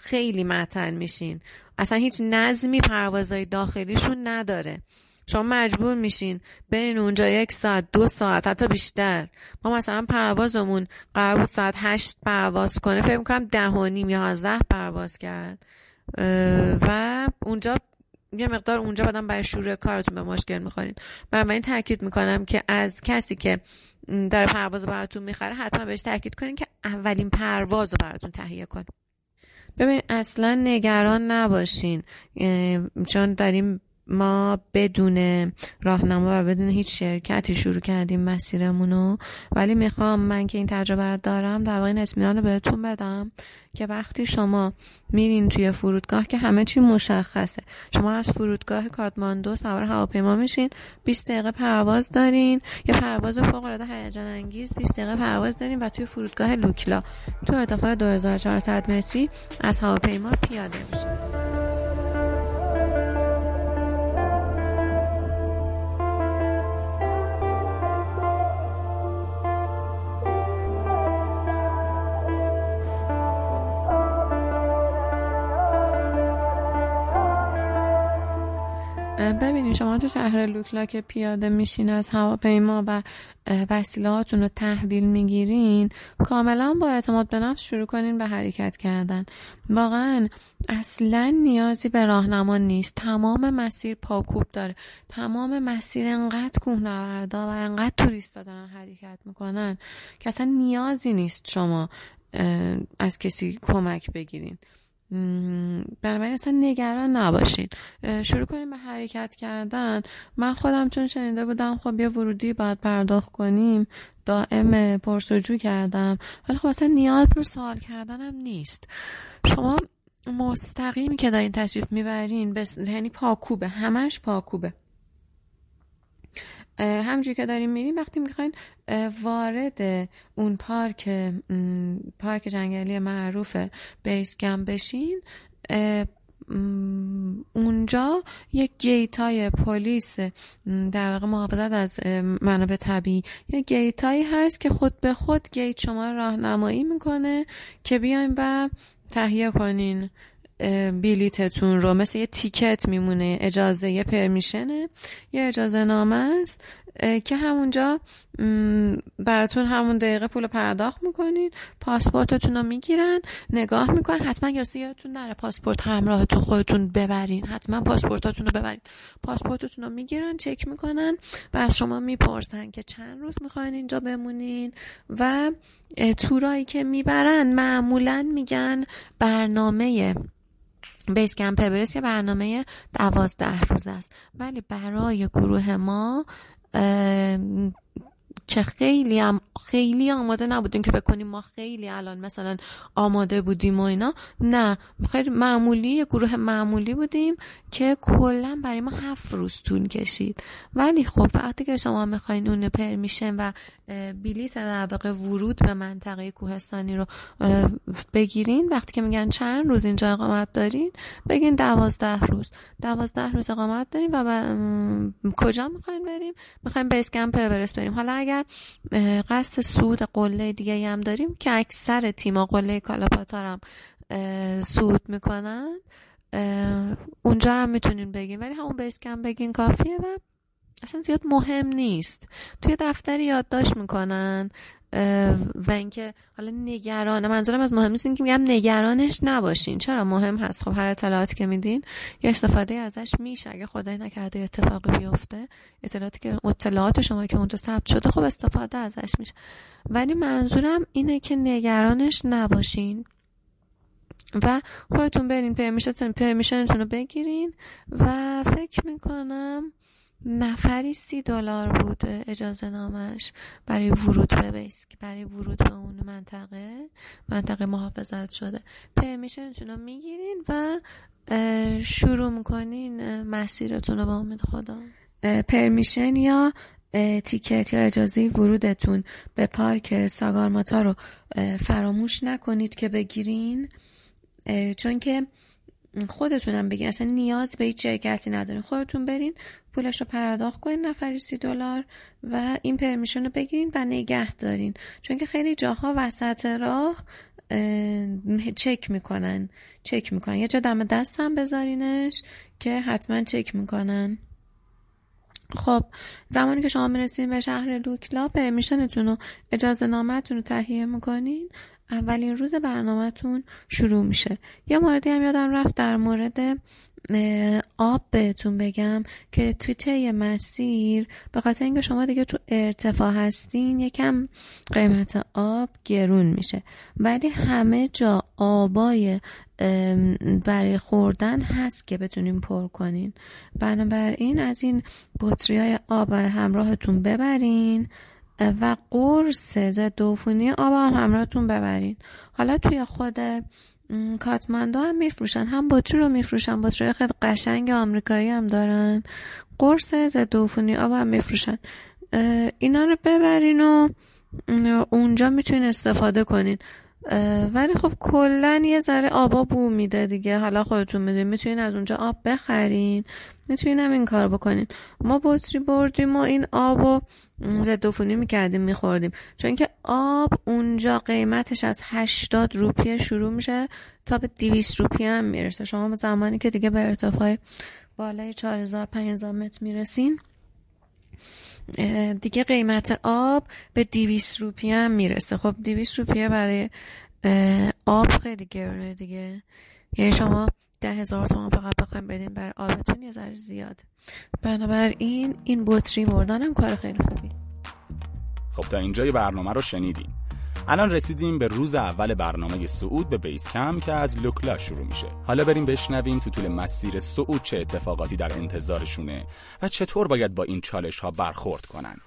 خیلی معطل میشین. اصلا هیچ نظمی پروازهای داخلیشون نداره. شما مجبور میشین بین اونجا یک ساعت دو ساعت حتی بیشتر. ما مثلا پروازمون قرار بود ساعت هشت پرواز کنه. فکر می‌کنم ده و نیم یازده پرواز کرد. و اونجا یه مقدار اونجا بدم برای شروع کارتون به مشکل می‌خورین. این تاکید می‌کنم که از کسی که در پرواز براتون می‌خره حتما بهش تاکید کنین که اولین پرواز رو براتون تهیه کن ببین اصلا نگران نباشین. چون داریم ما بدون راهنما و بدون هیچ شرکتی شروع کردیم مسیرمونو. ولی می‌خوام من که این تجربه دارم در واقع این اطمینان رو بهتون بدم که وقتی شما میرین توی فرودگاه که همه چی مشخصه. شما از فرودگاه کاتماندو سوار هواپیما میشین 20 دقیقه پرواز دارین یه پرواز فوق العاده هیجان انگیز 20 دقیقه پرواز دارین و توی فرودگاه لوکلا. تو ارتفاع 2400 متری از هواپیما پیاده میشین. ببینید شما تو شهر لوکلا که پیاده میشین از هواپیما و وسیلهاتون رو تحویل می‌گیرین کاملا با اعتماد به نفس شروع کنین به حرکت کردن. واقعا اصلا نیازی به راهنما نیست. تمام مسیر پاکوب داره. تمام مسیر انقدر کوهنوردا و انقدر توریستا دارن حرکت می‌کنن که اصلا نیازی نیست شما از کسی کمک بگیرین. بنابراین اصلا نگران نباشین. شروع کنیم به حرکت کردن. من خودم چون شنیده بودم خب یه ورودی باید پرداخت کنیم. دائم پرسجو کردم. ولی خب اصلا نیاز رو سوال کردنم نیست. شما مستقیمی که دارین تشریف می‌برین بس... یعنی پاکوبه. همش پاکوبه. همجوری که داریم میریم وقتی می‌خواین وارد اون پارک پارک جنگلی معروف بیسکم بشین اونجا یک گیت های پلیس در واقع محافظت از منابع طبیعی یک گیت هایی هست که خود به خود گیت شما راهنمایی می‌کنه که بیاین و تهیه کنین. بیلیتتون رو مثل یه تیکت میمونه اجازه یه پرمیشنه یه اجازه نامه است که همونجا براتون همون دقیقه پول پرداخت می‌کنین پاسپورتتون رو می‌گیرن نگاه می‌کنن حتما یادتون نره پاسپورت همراهتون خودتون ببرین حتما پاسپورتتون رو ببرین. پاسپورتتون رو می‌گیرن چک می‌کنن و از شما می‌پرسن که چند روز می‌خواین اینجا بمونین و تورایی که می‌برن معمولا میگن برنامه بیس کمپ اورست یه برنامه دوازده روز است. ولی برای گروه ما که خیلی هم خیلی آماده نبودیم که بکنیم ما خیلی الان مثلا آماده بودیم و اینا. نه. خیلی معمولی گروه معمولی بودیم که کلا برای ما هفت روز طول کشید. ولی خب وقتی که شما می‌خواین اون پرمیشن و بلیت در واقع ورود به منطقه کوهستانی رو بگیرین وقتی که میگن چند روز اینجا اقامت دارین بگین دوازده روز. دوازده روز اقامت داریم و کجا می‌خواین بریم؟ می‌خوایم بیس کمپ بریم. حالا اگر اگر قصد سود قله دیگه هم داریم که اکثر تیما قله کالاپاتار هم سود می‌کنن اونجا هم می‌تونین بگین. ولی همون بیس کم بگین کافیه و اصلا زیاد مهم نیست. توی دفتری یادداشت می‌کنن. و اینکه حالا نگران منظورم از مهم نیست که میگم نگرانش نباشین. چرا؟ مهم هست. خب هر اطلاعاتی که میدین یه استفاده ازش میشه. اگه خدای نکرده اتفاقی بیفته اطلاعاتی که اطلاعات شما که اونجا ثبت شده خب استفاده ازش میشه. ولی منظورم اینه که نگرانش نباشین و خودتون برین پرمیشنتون رو بگیرین و فکر می‌کنم نفری سی دلار بود اجازه نامش برای ورود به بیسک برای ورود به اون منطقه. منطقه محافظت شده. پرمیشنتون رو می‌گیرین و شروع می‌کنین مسیرتون رو با امید خدا. پرمیشن یا تیکت یا اجازه ورودتون به پارک ساگارماتا رو فراموش نکنید که بگیرین. چون که خودتونم بگین. اصلا نیاز به هیچ شرکتی ندارین. خودتون برین پولش رو پرداخت کنین نفری سی دلار و این پرمیشن رو بگیرین و نگه دارین. چون که خیلی جاها وسط راه چک می‌کنن. چک می‌کنن. یه جا دم دست هم بذارینش که حتما چک می‌کنن. خب زمانی که شما می‌رسین به شهر لوکلا پرمیشنتون رو اجازه نامتون رو تهیه می‌کنین. اولین روز برنامهتون شروع میشه. یه موردی هم یادم رفت در مورد آب بهتون بگم که توی طی مسیر به خاطر اینکه شما دیگه تو ارتفاع هستین یکم قیمت آب گرون میشه. ولی همه جا آبای برای خوردن هست که بتونین پر کنین. بنابراین از این بطری های آب همراهتون ببرین. و قرص ضد عفونی آب هم همراهتون ببرین حالا توی خود کاتماندو هم میفروشن. هم بطری رو میفروشن. بطری خیلی قشنگ آمریکایی هم دارن. قرص ضد عفونی آب هم میفروشن. اینا رو ببرین و اونجا می‌تونین استفاده کنین. ولی خب کلا یه ذره آبا بو میده دیگه. حالا خودتون می‌دونین می‌تونین از اونجا آب بخرین. می‌تونین هم این کار بکنین. ما بطری بردیم و این آبو ضد عفونی می‌کردیم میخوردیم. چون که آب اونجا قیمتش از 80 روپیه شروع میشه تا به 200 روپیه هم می‌رسه. شما زمانی که دیگه به ارتفاع بالای 4000 5000 متر می‌رسین دیگه قیمت آب به 200 روپیه هم می‌رسه. خب 200 روپیه برای آب خیلی گرونه دیگه. یعنی شما ده هزار تومان فقط بخوایم بدین برای آبتون یه ذره زیاد. بنابراین این بطری مردن هم کار خیلی خوبی. خب تا اینجای برنامه رو شنیدیم. الان رسیدیم به روز اول برنامه صعود به بیس کم که از لوکلا شروع میشه. حالا بریم بشنویم تو طول مسیر صعود چه اتفاقاتی در انتظارشونه و چطور باید با این چالش ها برخورد کنند.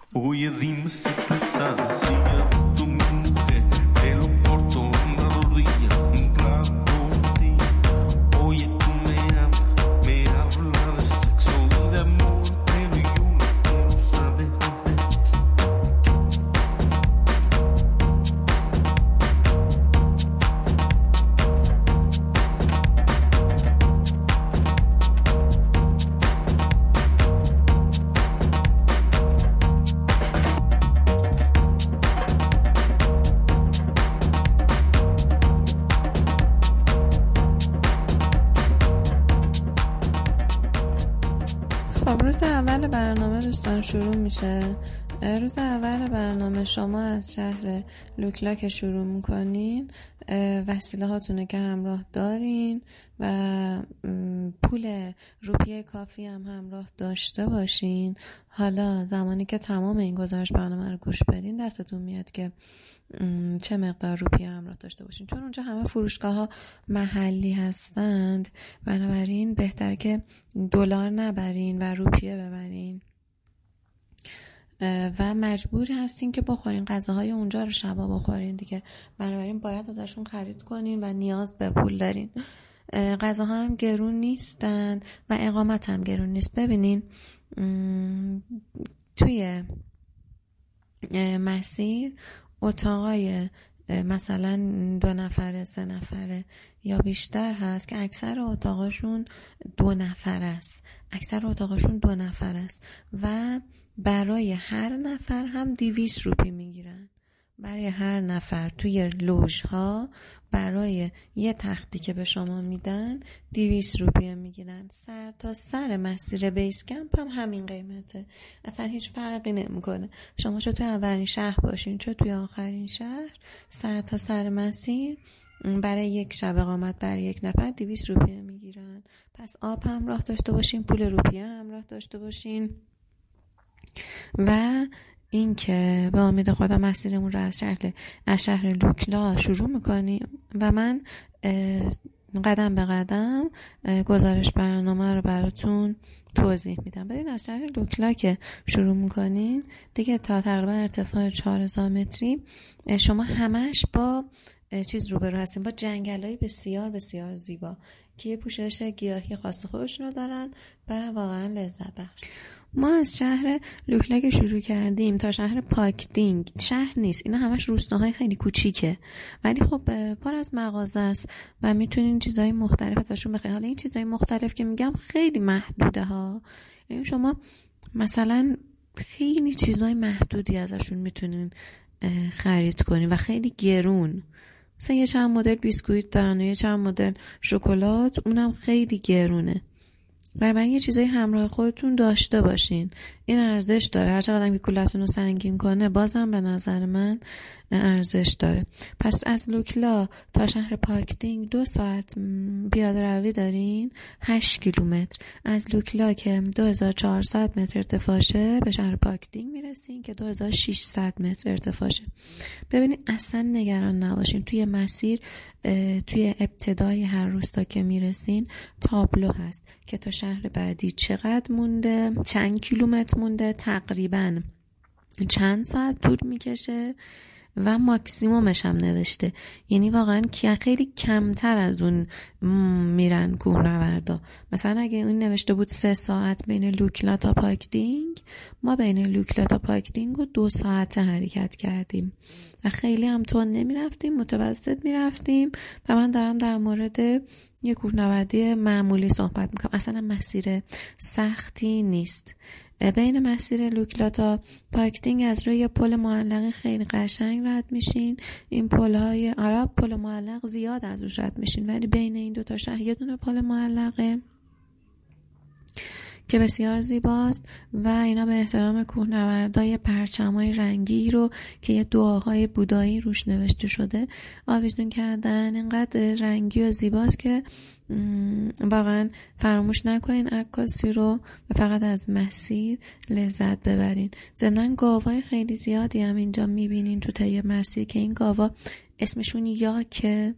شما از شهر لوکلا که شروع می‌کنین وسیله هاتونه که همراه دارین و پول روپیه کافی هم همراه داشته باشین. حالا زمانی که تمام این گزارش برنامه رو گوش بدین دستتون میاد که چه مقدار روپیه همراه داشته باشین. چون اونجا همه فروشگاه ها محلی هستند بنابراین بهتر که دلار نبرین و روپیه ببرین. و مجبور هستین که بخورین غذاهای اونجا رو شبا بخورین دیگه. بنابراین باید ازشون خرید کنین و نیاز به پول دارین. غذاها هم گرون نیستن و اقامت هم گرون نیست. ببینین توی مسیر اتاقای مثلا دو نفره سه نفره یا بیشتر هست که اکثر اتاقاشون دو نفر است. اکثر اتاقاشون دو نفر است. و برای هر نفر هم دیویس روپی می‌گیرن. برای هر نفر توی لوژ ها برای یه تختی که به شما میدن دیویس روپیه می‌گیرن. سر تا سر مسیر بیس کمپ هم همین قیمته. اصلا هیچ فرقی نمی‌کنه. شما چه توی اولین شهر باشین چه توی آخرین شهر سر تا سر مسیر برای یک شب اقامت برای یک نفر دیویس روپیه می‌گیرن. پس آب همراه داشته باشین پول روپیه همراه داشته باشین. و اینکه به امید خدا مسیرمون رو از شهر از شهر لوکلا شروع می‌کنیم و من قدم به قدم گزارش برنامه رو براتون توضیح میدم. ببین از شهر لوکلا که شروع می‌کنین دیگه تا تقریبا ارتفاع 4000 متری شما همش با چیز روبرو هستیم با جنگل های بسیار بسیار زیبا که یه پوشش گیاهی خاص خودشون رو دارن و واقعا لذت بخش. ما از شهر لوکلا شروع کردیم تا شهر پاکدینگ. شهر نیست اینا همش روستاهای خیلی کوچیکه. ولی خب پر از مغازه است و می‌تونین چیزهای مختلف ازشون بخرید حالا این چیزهای مختلف که میگم خیلی محدوده ها. یعنی شما مثلا خیلی چیزهای محدودی ازشون می‌تونین خرید کنین و خیلی گرون. مثلا یه چند مدل بیسکویت دارن و یه چند مدل شکلات اونم خیلی گرونه. بنابراین یه چیزایی همراه خودتون داشته باشین. این ارزش داره. هر چقدر که کوله‌تون رو سنگین کنه بازم به نظر من ارزش داره. پس از لوکلا تا شهر پاکدینگ دو ساعت پیاده روی دارین؟ 8 کیلومتر. از لوکلا که 2400 متر ارتفاعشه به شهر پاکدینگ می‌رسین که 2600 متر ارتفاعشه. ببینید اصلا نگران نباشین. توی مسیر توی ابتدای هر روستا که می‌رسین تابلو هست که تا شهر بعدی چقدر مونده؟ چند کیلومتر؟ مونده تقریبا چند ساعت طول می‌کشه و ماکسیمومش هم نوشته. یعنی واقعا خیلی کمتر از اون میرن کوهنوردا مثلا اگه اون نوشته بود سه ساعت بین لوکلا تا پاکدینگ ما بین لوکلا تا پاکدینگ و دو ساعت حرکت کردیم. و خیلی هم تند نمی‌رفتیم متوسط می‌رفتیم و من دارم در مورد یه کوهنوردی معمولی صحبت می‌کنم. اصلا مسیر سختی نیست. بین مسیر لوکلا تا پاکدینگ از روی پل معلق خیلی قشنگ رد میشین. این پل های عرب پل معلق زیاد از روش رد میشین ولی بین این دوتا شهر یه دونه پل معلقه. که بسیار زیباست و اینا به احترام کوهنوردای پرچمای رنگی رو که یه دعاهای بودایی روش نوشته شده آویزون کردن. اینقدر رنگی و زیباست که واقعا فراموش نکنین عکاسی رو و فقط از مسیر لذت ببرین. ضمنا گاوای خیلی زیادی هم اینجا می‌بینین تو طی مسیر که این گاوا اسمشون یا که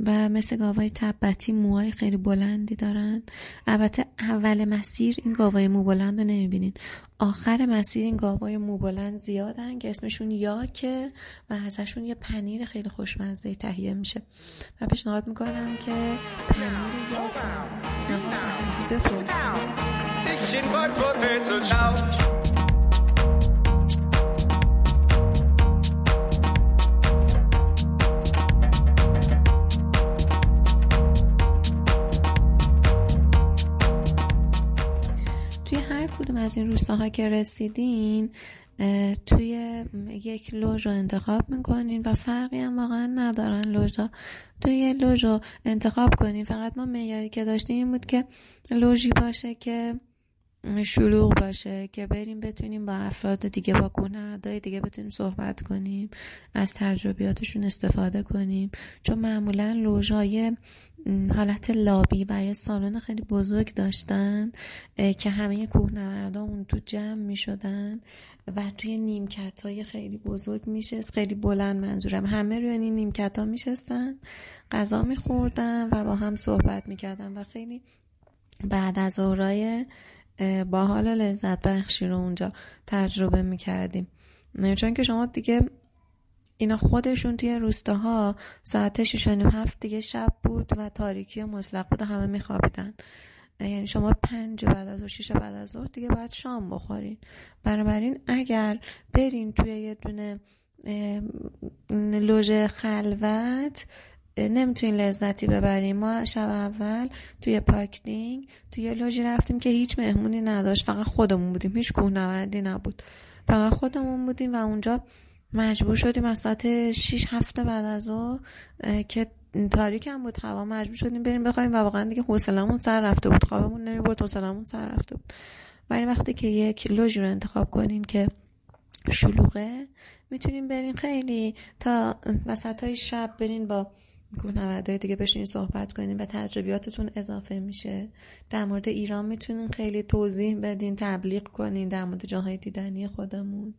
و مثل گاوای تبتی موهای خیلی بلندی دارن. البته اول مسیر این گاوای مو بلند رو نمی‌بینین. آخر مسیر این گاوای مو بلند زیادن که اسمشون یاکه و ازشون یه پنیر خیلی خوشمزه تهیه میشه. و پیشنهاد می‌کنم که پنیر یاک رو بپرسیم. از این روستاها که رسیدین توی یک لوژ رو انتخاب می‌کنین و فرقی هم واقعا ندارن لوژا. توی یه لوژ رو انتخاب کنین. فقط ما معیاری که داشتیم این بود که لوژی باشه که شلوغ باشه که بریم بتونیم با افراد دیگه با کنه دیگه بتونیم صحبت کنیم از تجربیاتشون استفاده کنیم. چون معمولا لوژای حالت لابی و یه سالن خیلی بزرگ داشتن که همه کوهنوردا اون تو جمع می شدن و توی نیمکت های خیلی بزرگ میشست خیلی بلند منظورم. همه روی این نیمکت ها میشستن غذا میخوردن و با هم صحبت می‌کردن و خیلی بعد از اورای با حال لذت بخشی رو اونجا تجربه می‌کردیم. چون که شما دیگه اینا خودشون توی روستاها ساعت شیش هفت دیگه شب بود و تاریکی و مطلق بود و همه میخوابیدن. یعنی شما پنج بعد از شیش بعد از ظهر دیگه باید شام بخورین. بنابراین اگر برین توی یه دونه لوژ خلوت نمی‌تونین لذتی ببریم ما شب اول توی پاکدینگ توی لوژی رفتیم که هیچ مهمونی نداشت. فقط خودمون بودیم. هیچ کوهنوردی نبود. فقط خودمون بودیم و اونجا مجبور شدیم از ساعت 6 هفت بعد از او که تاریک هم بود. هوا مجبور شدیم بریم بخوایم و واقعا دیگه حوصلمون سر رفته بود. خوابمون نمی‌برد حوصلمون سر رفته بود. ولی وقتی که یک لوژی رو انتخاب کنین که شلوغه می‌تونین برین خیلی تا وسط های شب برین با کوهنوردهای دیگه بشین صحبت کنین و تجربیاتتون اضافه میشه. در مورد ایران می‌تونین خیلی توضیح بدین تبلیغ کنین در مورد جاهای دیدنی خودمون.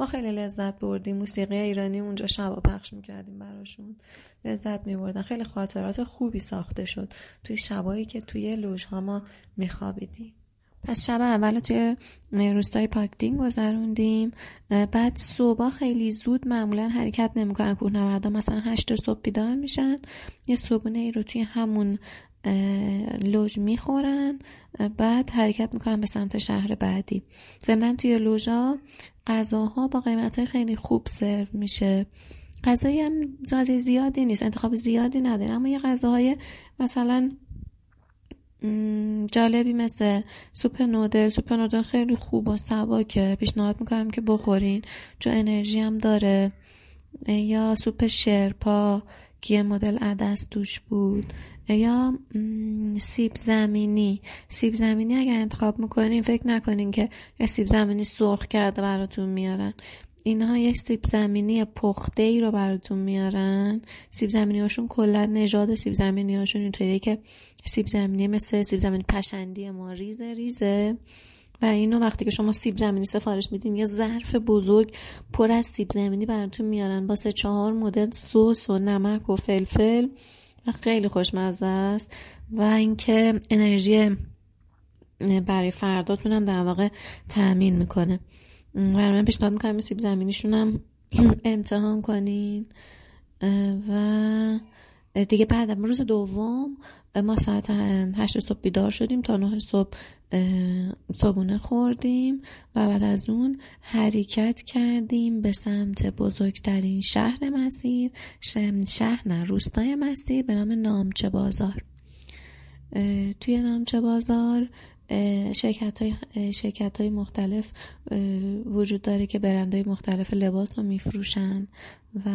ما خیلی لذت بردیم. موسیقی ایرانی اونجا شبا پخش می‌کردیم براشون. لذت میبردن. خیلی خاطرات خوبی ساخته شد توی شبایی که توی لوژها ما میخوابیدیم. پس شب اول توی روستای پاکدینگ گذروندیم. بعد صبح خیلی زود معمولا حرکت نمی‌کنن. کوهنوردا مثلا هشت صبح بیدار میشن. یه صبحونه ای رو توی همون لوژ می‌خورن. بعد حرکت می‌کنن به سمت شهر بعدی. ضمنا توی لوژا غذاها با قیمت خیلی خوب سرو میشه. غذایی هم زیادی نیست انتخاب زیادی نداره اما یه غذاهای مثلا جالبی مثل سوپ نودل. سوپ نودل خیلی خوب و سباکه پیشنهاد می‌کنم که بخورین. چون انرژی هم داره. یا سوپ شرپا که یه مدل عدس توش بود. یا سیب زمینی. سیب زمینی اگر انتخاب می‌کنین فکر نکنین که یه سیب زمینی سرخ کرده براتون میارن. اینها یک سیب زمینی پخته ای رو براتون میارن. سیب زمینی هاشون کلا نژاد سیب زمینی هاشون اینطوریه که سیب زمینی مثل سیب زمینی پشندی ما ریزه ریزه. و اینو وقتی که شما سیب زمینی سفارش میدین یه ظرف بزرگ پر از سیب زمینی براتون میارن. با سه چهار مدل سس و نمک و فلفل. و خیلی خوشمزه است. و اینکه انرژی برای فرداتون هم در واقع تأمین می‌کنه. و من پیشنهاد می‌کنم سیب زمینیشون هم [clears throat] امتحان کنین. و دیگه بعد روز دوم ما ساعت هشت صبح بیدار شدیم تا نه صبح صبونه خوردیم و بعد از اون حرکت کردیم به سمت بزرگترین شهر مسیر شهر نه روستای مسیر به نام نامچه بازار. توی نامچه بازار شرکت های, شرکت های مختلف وجود داره که برندهای مختلف لباس رو میفروشن و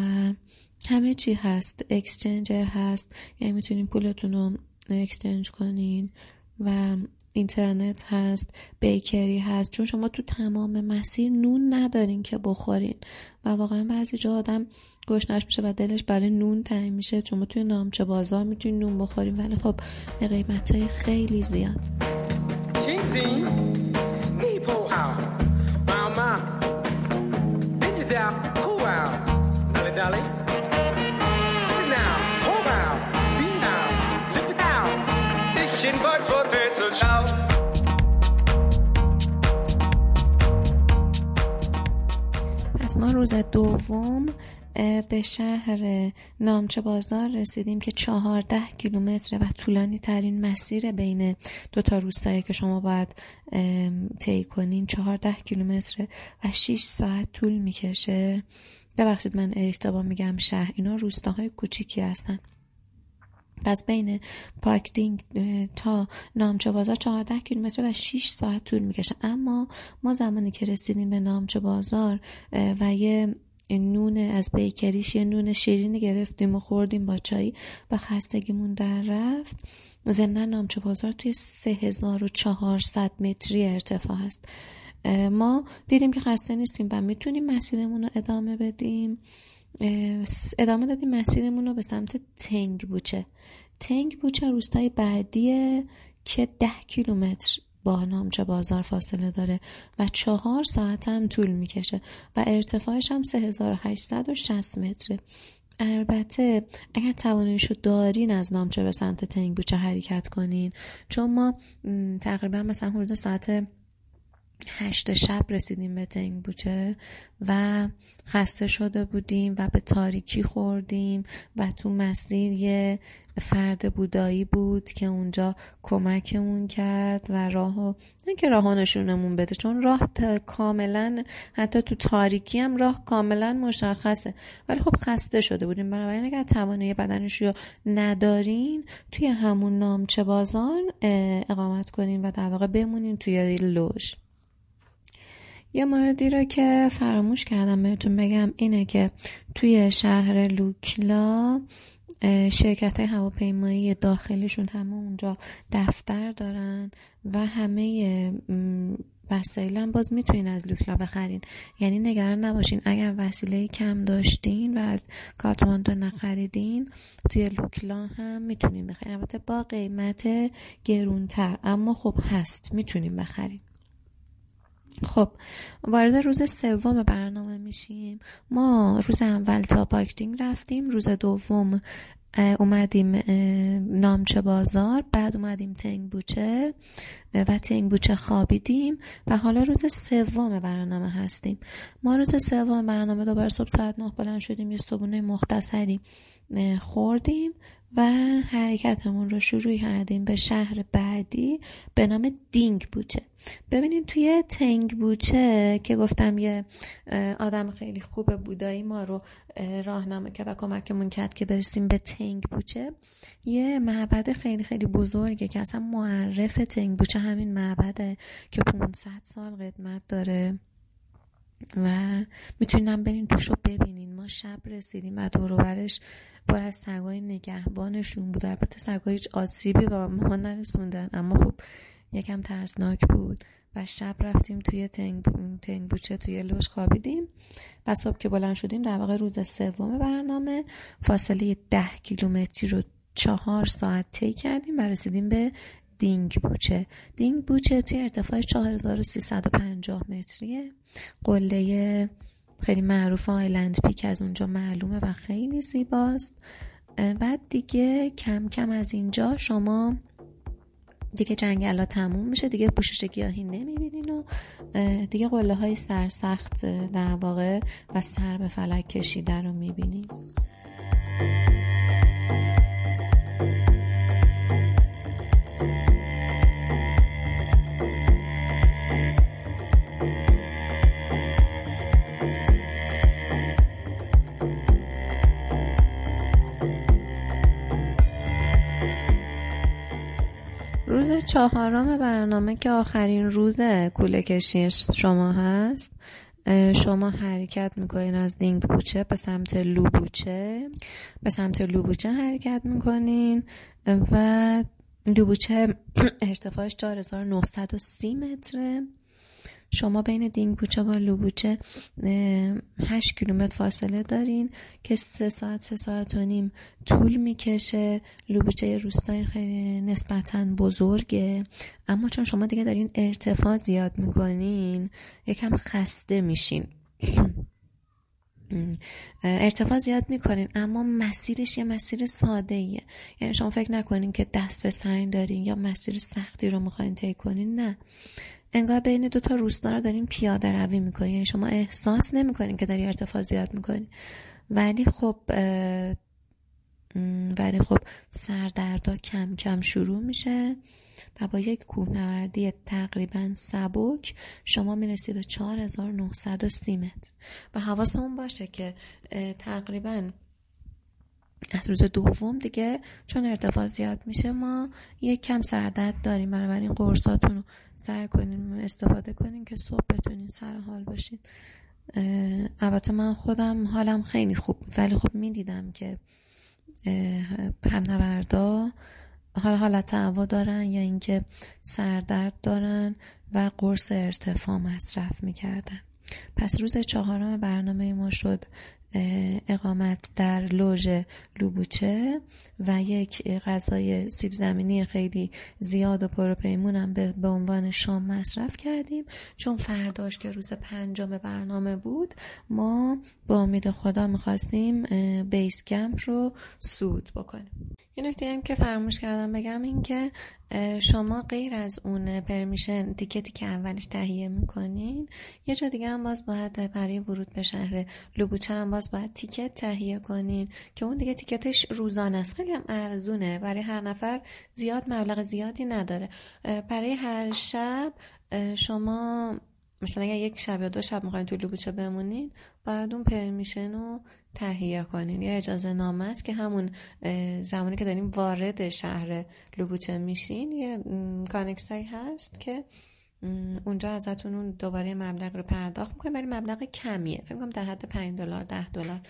همه چی هست. اکسچنجر هست. یعنی می‌تونین پولتون رو اکسچنج کنین و اینترنت هست بیکری هست. چون شما تو تمام مسیر نون ندارین که بخورین. و واقعا بعضی جا آدم گشنش میشه و دلش برای نون تعیین میشه. چون ما توی نامچه بازار می‌تونین نون بخورین ولی خب به قیمت های خیلی زیاد. ما روز دوم به شهر نامچه بازار رسیدیم که چهارده کیلومتر و طولانی ترین مسیر بین دو تا روستایی که شما باید طی کنین چهارده کیلومتر و 6 ساعت طول می‌کشه. ببخشید من اشتباه میگم شهر اینا روستاهای کوچیکی هستن. پس بین پاکدینگ تا نامچه بازار 14 کیلومتر و 6 ساعت طول می‌کشه. اما ما زمانی که رسیدیم به نامچه بازار و یه نون از بیکریش یه نون شیرینی گرفتیم و خوردیم با چای و خستگیمون در رفت. ضمن نامچه بازار توی 3400 متری ارتفاع هست ما دیدیم که خسته نیستیم و می‌تونیم مسیرمون رو ادامه بدیم. ادامه دادیم مسیرمون رو به سمت تنگ بوچه تنگ بوچه روستای بعدیه که ده کیلومتر با نامچه بازار فاصله داره و چهار ساعت هم طول می‌کشه و ارتفاعش هم 3860 متره. البته اگر تواناییشو دارین از نامچه به سمت تنگ بوچه حرکت کنین چون ما تقریبا مثلا حدود ساعت هشت شب رسیدیم به تنگ بوچه و خسته شده بودیم و به تاریکی خوردیم و تو مسیر یه فرد بودایی بود که اونجا کمکمون کرد و راه نه که راه نشونمون بده چون راه کاملا حتی تو تاریکی هم راه کاملا مشخصه. ولی خب خسته شده بودیم. بنابراین اگر توانایی بدنش رو ندارین توی همون نامچه بازان اقامت کنین و در واقع بمونین توی لوژ. یه موردی رو که فراموش کردم بهتون بگم اینه که توی شهر لوکلا شرکت هواپیمایی داخلیشون همه اونجا دفتر دارن و همه وسایل هم باز می‌تونین از لوکلا بخرین. یعنی نگران نباشین اگر وسیله کم داشتین و از کاتماندو نخریدین توی لوکلا هم می‌تونین بخرین. البته با قیمت گرونتر اما خب هست می‌تونین بخرین. خب وارد روز سوم برنامه میشیم. ما روز اول تا پاکدینگ رفتیم روز دوم اومدیم نامچه بازار بعد اومدیم تنگ بوچه و تنگ بوچه خوابیدیم و حالا روز سوم برنامه هستیم. ما روز سوم برنامه دوباره صبح ساعت نه بلند شدیم یه صبونه مختصری خوردیم. و حرکتمون رو شروع کردیم به شهر بعدی به نام دینگ بوچه ببینید توی تنگ بوچه که گفتم یه آدم خیلی خوب بودایی ما رو راهنمایی که و کمکمون کرد که برسیم به تنگ بوچه یه معبد خیلی خیلی بزرگه که اصلا معرف تنگ بوچه همین معبده که 500 سال قدمت داره. و می‌تونیم برین توش رو ببینین. ما شب رسیدیم و دوروبرش بار از سگای نگهبانشون بود. البته سگای هیچ آسیبی به ما نرسوندن اما خب یکم ترسناک بود. و شب رفتیم توی تنگ, تنگ بوچه توی لوش خوابیدیم. و صبح که بلند شدیم در واقع روز سوم برنامه فاصله ده کیلومتری رو چهار ساعت طی کردیم و رسیدیم به دینگ بوچه. دینگ بوچه توی ارتفاع 4350 متریه. قله خیلی معروف آیلند پیک از اونجا معلومه و خیلی زیباست. بعد دیگه کم کم از اینجا شما دیگه جنگل ها تموم میشه دیگه پوشش گیاهی نمی‌بینین و دیگه قله های سرسخت در واقع و سر به فلک کشیده رو می‌بینین. روز چهارم برنامه که آخرین روز کوله کشی شما هست. شما حرکت می‌کنین از دینگ بوچه به سمت لوبوچه به سمت لوبوچه حرکت می‌کنین و لوبوچه [clears throat] ارتفاعش 4930 متره. شما بین دینگبوچه و لوبوچه 8 کیلومتر فاصله دارین که سه ساعت سه ساعت و نیم طول می‌کشه. لوبوچه روستای خیلی نسبتا بزرگه. اما چون شما دیگه دارین ارتفاع زیاد می‌کنین یکم خسته میشین. ارتفاع زیاد می‌کنین اما مسیرش یه مسیر ساده ایه یعنی شما فکر نکنین که دست به سنگ دارین یا مسیر سختی رو می‌خواین طی کنین نه. انگار بین دو تا روستا رو دارین پیاده روی می‌کنین یعنی شما احساس نمی‌کنین که داری ارتفاع زیاد می‌کنین ولی خب ولی خب سردردا کم کم شروع میشه و با یک کوهنوردی تقریبا سبک شما می‌رسی به 4930 متر. و حواسمون باشه که تقریبا از روز دوم دیگه چون ارتفاع زیاد میشه ما یک کم سردرد داریم. بنابراین قرصاتون رو سر کنین استفاده کنین که صبح بتونین سر حال باشین. البته من خودم حالم خیلی خوب ولی خب می‌دیدم که پمنوردا حال حالت هوا دارن یا اینکه سردرد دارن و قرص ارتفاع مصرف می‌کردن. پس روز چهارم برنامه ما شد. اقامت در لوژ لوبوچه و یک غذای سیب زمینی خیلی زیاد و پروپیمون هم به عنوان شام مصرف کردیم. چون فرداش که روز پنجم برنامه بود ما با امید خدا می‌خواستیم بیس کمپ رو سود بکنیم. یه نکته هم که فراموش کردم بگم این که شما غیر از اون پرمیشن تیکتی که اولش تهیه می‌کنین یه جا دیگه هم باز باید برای ورود به شهر لوبوچه هم باز باید تیکت تهیه کنین که اون دیگه تیکتش روزانه است. خیلی هم ارزونه. برای هر نفر زیاد مبلغ زیادی نداره. برای هر شب شما مثلا اگر یک شب یا دو شب می‌خواین توی لوبوچه بمونین باید اون پرمیشن رو تهیه کنین. یا اجازه نامه است که همون زمانی که داریم وارد شهر لوبوچه میشین یه کانکستایی هست که اونجا ازتون اون دوباره مبلغ رو پرداخت می‌کنین ولی مبلغ کمیه. فکر کنم در حد 5 دلار 10 دلار.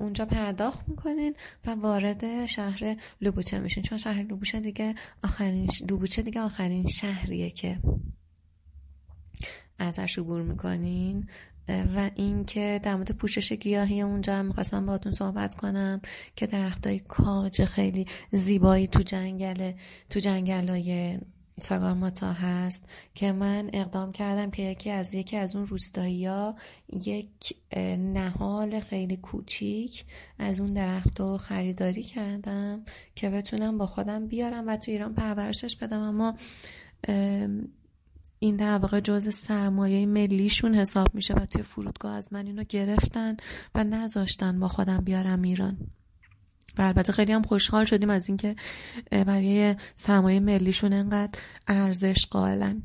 اونجا پرداخت می‌کنین و وارد شهر لوبوچه میشین. چون شهر لوبوچه دیگه آخرین لوبوچه دیگه آخرین شهریه که ازش عبور می‌کنین. و اینکه در مورد پوشش گیاهی اونجا هم می‌خواستم باهاتون صحبت کنم که درختای کاج خیلی زیبایی تو جنگل تو جنگلای ساگارماتا هست که من اقدام کردم که یکی از یکی از اون روستایی ها یک نهال خیلی کوچیک از اون درخت رو خریداری کردم که بتونم با خودم بیارم و تو ایران پرورشش بدم. اما این در واقع جز سرمایه ملیشون حساب میشه و توی فرودگاه از من اینو گرفتن و نذاشتن با خودم بیارم ایران. و البته خیلی هم خوشحال شدیم از اینکه برای سرمایه ملیشون انقدر ارزش قائلن.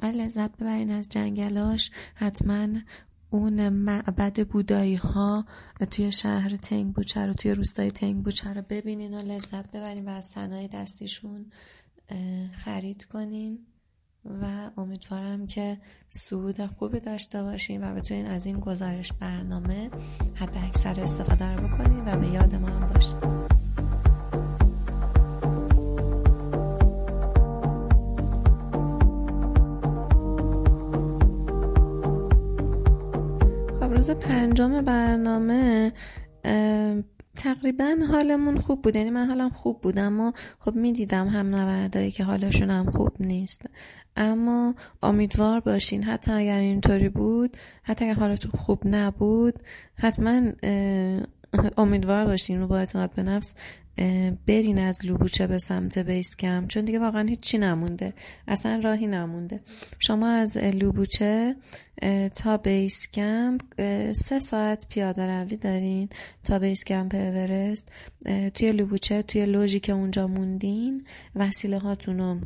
و لذت ببرین از جنگلاش. حتما اون معبد بودایی ها توی شهر تنگ بوچه رو توی روستای تنگ بوچه رو ببینین و لذت ببرین و از صنایع دستیشون خرید کنین. و امیدوارم که سود خوبی داشته باشین و بتونین از این گزارش برنامه حتی اکثر استفاده رو بکنین و به یاد ما هم باشین. خب روز پنجم برنامه تقریبا حالمون خوب بود. یعنی من حالم خوب بود اما خب می‌دیدم هم نوردایی که حالشون هم خوب نیست. اما امیدوار باشین. حتی اگر اینطوری بود حتی اگر حالتون خوب نبود حتما امیدوار باشین. رو با اعتماد به نفس برین از لوبوچه به سمت بیس کم. چون دیگه واقعا هیچی نمونده. اصلا راهی نمونده. شما از لوبوچه تا بیس کمپ سه ساعت پیاده روی دارین. تا بیس کمپ اورست توی لوبوچه توی لوژی که اونجا موندین وسیله هاتونو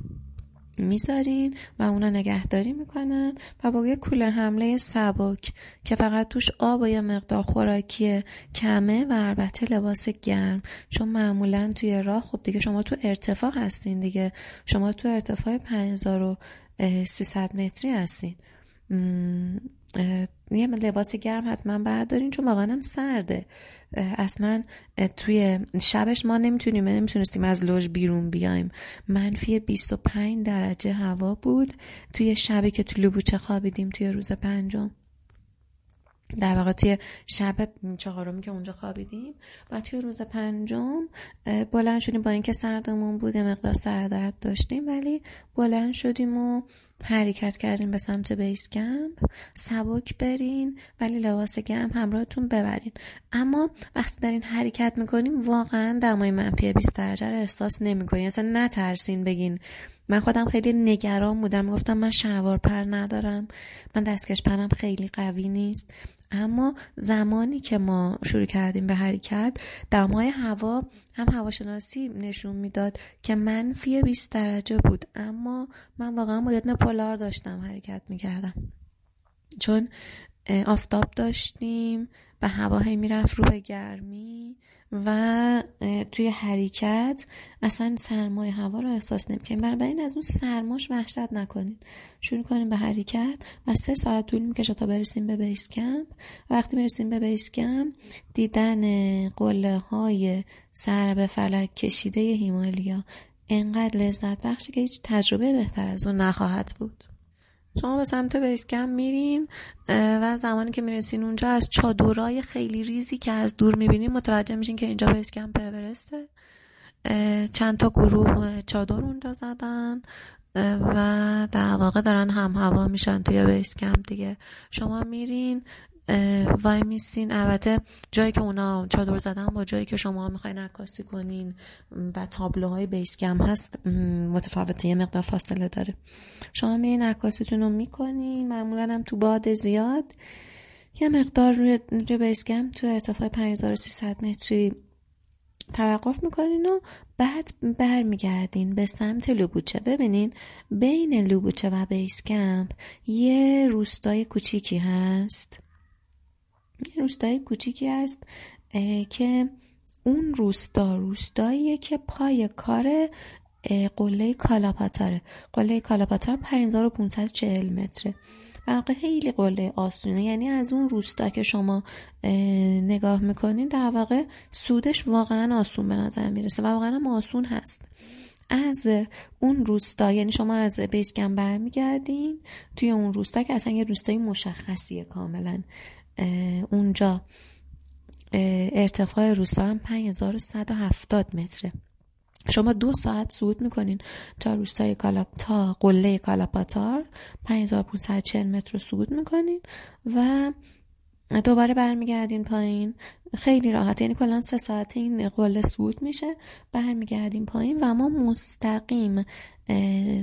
می‌ذارین و اونا نگهداری می‌کنن و با یه کوله حمله سبک که فقط توش آب و یه مقدار خوراکی کمه و البته لباس گرم. چون معمولا توی راه خب دیگه شما تو ارتفاع هستین دیگه. شما تو ارتفاع 5300 متری هستین. یه لباس گرم حتما بردارین چون واقعا هم سرده. اصلا توی شبش ما نمی‌تونیم نمی‌تونستیم از لوژ بیرون بیایم. منفی 25 درجه هوا بود. توی شبی که تو لوبوچه خوابیدیم توی روز پنجم. در واقع توی شب چهارمی که اونجا خوابیدیم و توی روز پنجم بلند شدیم با اینکه سردمون بود مقدار سردرد داشتیم ولی بلند شدیم و حرکت کردیم به سمت بیس کمپ. سبک برین ولی لباس گرم همراهتون ببرین. اما وقتی دارین حرکت می‌کنیم واقعا دمای منفی 20 درجه رو احساس نمی‌کنین. اصلا نترسین بگین من خودم خیلی نگران بودم. گفتم من شلوار پر ندارم. من دستکش پرم خیلی قوی نیست. اما زمانی که ما شروع کردیم به حرکت دمای هوا هم هواشناسی نشون می‌داد که منفی 20 درجه بود. اما من واقعا باید پولار داشتم حرکت می‌کردم. چون آفتاب داشتیم و هوا هی می‌رفت رو به گرمی. و توی حرکت اصلا سرمایه هوا رو احساس نمی‌کنیم. بنابراین از اون سرماش وحشت نکنین. شروع کنیم به حرکت و سه ساعت طول می‌کشه تا برسیم به بیس کمپ. وقتی می‌رسیم به بیس کمپ دیدن قله های سر به فلک کشیده هیمالیا انقدر لذت بخشه که هیچ تجربه بهتر از اون نخواهد بود. شما به سمت بیسکم میرین و زمانی که می‌رسین اونجا از چادرای خیلی ریزی که از دور می‌بینین متوجه میشین که اینجا بیسکم اورسته چند تا گروه چادر اونجا زدن و در واقع دارن هم هوا میشن توی بیس کمپ دیگه. شما میرین وای میسین. البته جایی که اونا چادر زدن با جایی که شما می‌خواین عکاسی کنین و تابلوهای بیسکم هست متفاوته یه مقدار فاصله داره. شما میرین عکاسیتون رو می‌کنین معمولا هم تو باد زیاد. یه مقدار روی, روی بیسکم تو ارتفاع 5300 متری توقف می‌کنین و بعد برمیگردین به سمت لوبوچه. ببینین بین لوبوچه و بیس کمپ یه روستای کوچیکی هست. یه روستای کوچیکی هست که اون روستا روستاییه که پای کار قله کالاپاتاره. قله کالاپاتار 5540 متره. واقع خیلی قله آسونه. یعنی از اون روستا که شما نگاه می‌کنین در واقع سودش واقعا آسون به نظر می‌رسه و واقعا آسون هست. از اون روستا یعنی شما از بیسکم برمیگردین توی اون روستا که اصلا یه روستای مشخصیه کاملا. اونجا. ارتفاع روستا هم 5170 متره. شما دو ساعت صعود می‌کنین تا روستای کالاپ تا قله کالاپاتار 5540 متر رو صعود می‌کنین و دوباره برمیگردین پایین. خیلی راحت یعنی کلا سه ساعت این قله صعود میشه. برمیگردیم پایین و ما مستقیم